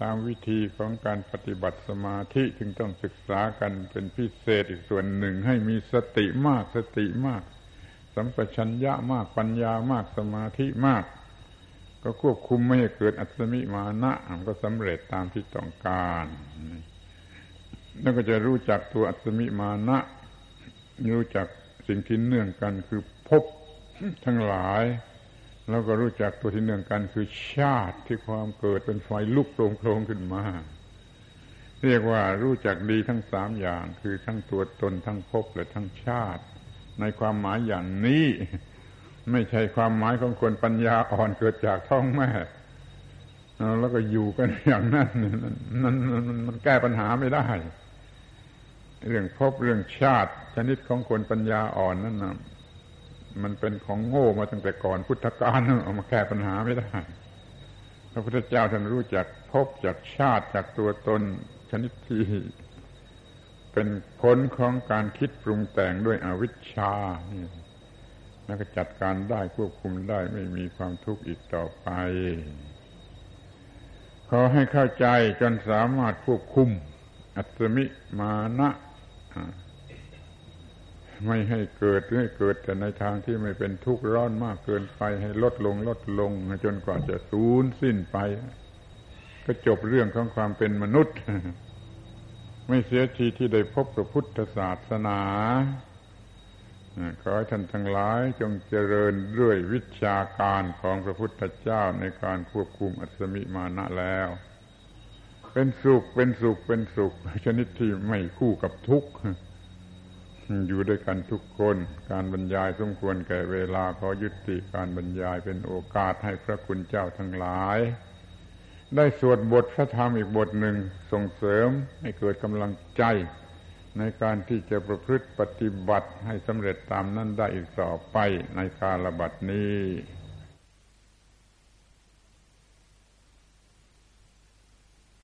ตามวิธีของการปฏิบัติสมาธิจึงต้องศึกษากันเป็นพิเศษอีกส่วนหนึ่งให้มีสติมากสติมาก สัมปชัญญะมากปัญญามากสมาธิมาก ก็ควบคุมไม่ให้เกิดอัศมิมานะก็สำเร็จตามที่ต้องการแล้วก็จะรู้จักตัวอัศมิมานะรู้จักสิ่งที่เนื่องกันคือพบทั้งหลาย แล้วก็รู้จักตัวที่เนื่องกันคือชาติที่ความเกิดเป็นไฟลุกโผล่ขึ้นมา เรียกว่ารู้จักดีทั้งสามอย่าง คือทั้งตัวตนทั้งภพและทั้งชาติ ในความหมายอย่างนี้ ไม่ใช่ความหมายของคนปัญญาอ่อนเกิดจากท้องแม่แล้วก็อยู่กันอย่างนั้นนั่นมันแก้ปัญหาไม่ได้ เรื่องพบเรื่องชาติ ชนิดของคนปัญญาอ่อนนั่นนะมันเป็นของโง่มาตั้งแต่ก่อนพุทธกาลเอามาแก้ปัญหาไม่ได้พระพุทธเจ้าท่านรู้จักพบจากชาติจากตัวตน ชนิดที่เป็นผลของการคิดปรุงแต่งด้วยอวิชชา แล้วก็จัดการได้ควบคุมได้ไม่มีความทุกข์อีกต่อไป ขอให้เข้าใจจนสามารถควบคุม อัตมิมานะไม่ให้เกิดให้เกิดแต่ในทางที่ไม่เป็นทุกข์ร้อนมากเกินไป ให้ลดลงลดลง จนกว่าจะสูญสิ้นไป ก็จบเรื่องของความเป็นมนุษย์ ไม่เสียทีที่ได้พบพระพุทธศาสนา ขอท่านทั้งหลายจงเจริญด้วยวิชาการของพระพุทธเจ้าในการควบคุมอัศมิมานะแล้ว เป็นสุขเป็นสุขเป็นสุข ชนิดที่ไม่คู่กับทุกข์อยู่ด้วยกันทุกคน การบรรยายสมควรแก่เวลาขอยุติการบรรยายเป็นโอกาสให้พระคุณเจ้าทั้งหลาย ได้สวดบทพระธรรมอีกบทหนึ่งส่งเสริมให้เกิดกำลังใจ ในการที่จะประพฤติปฏิบัติให้สำเร็จตามนั้นได้อีกต่อไปในกาละบัดนี้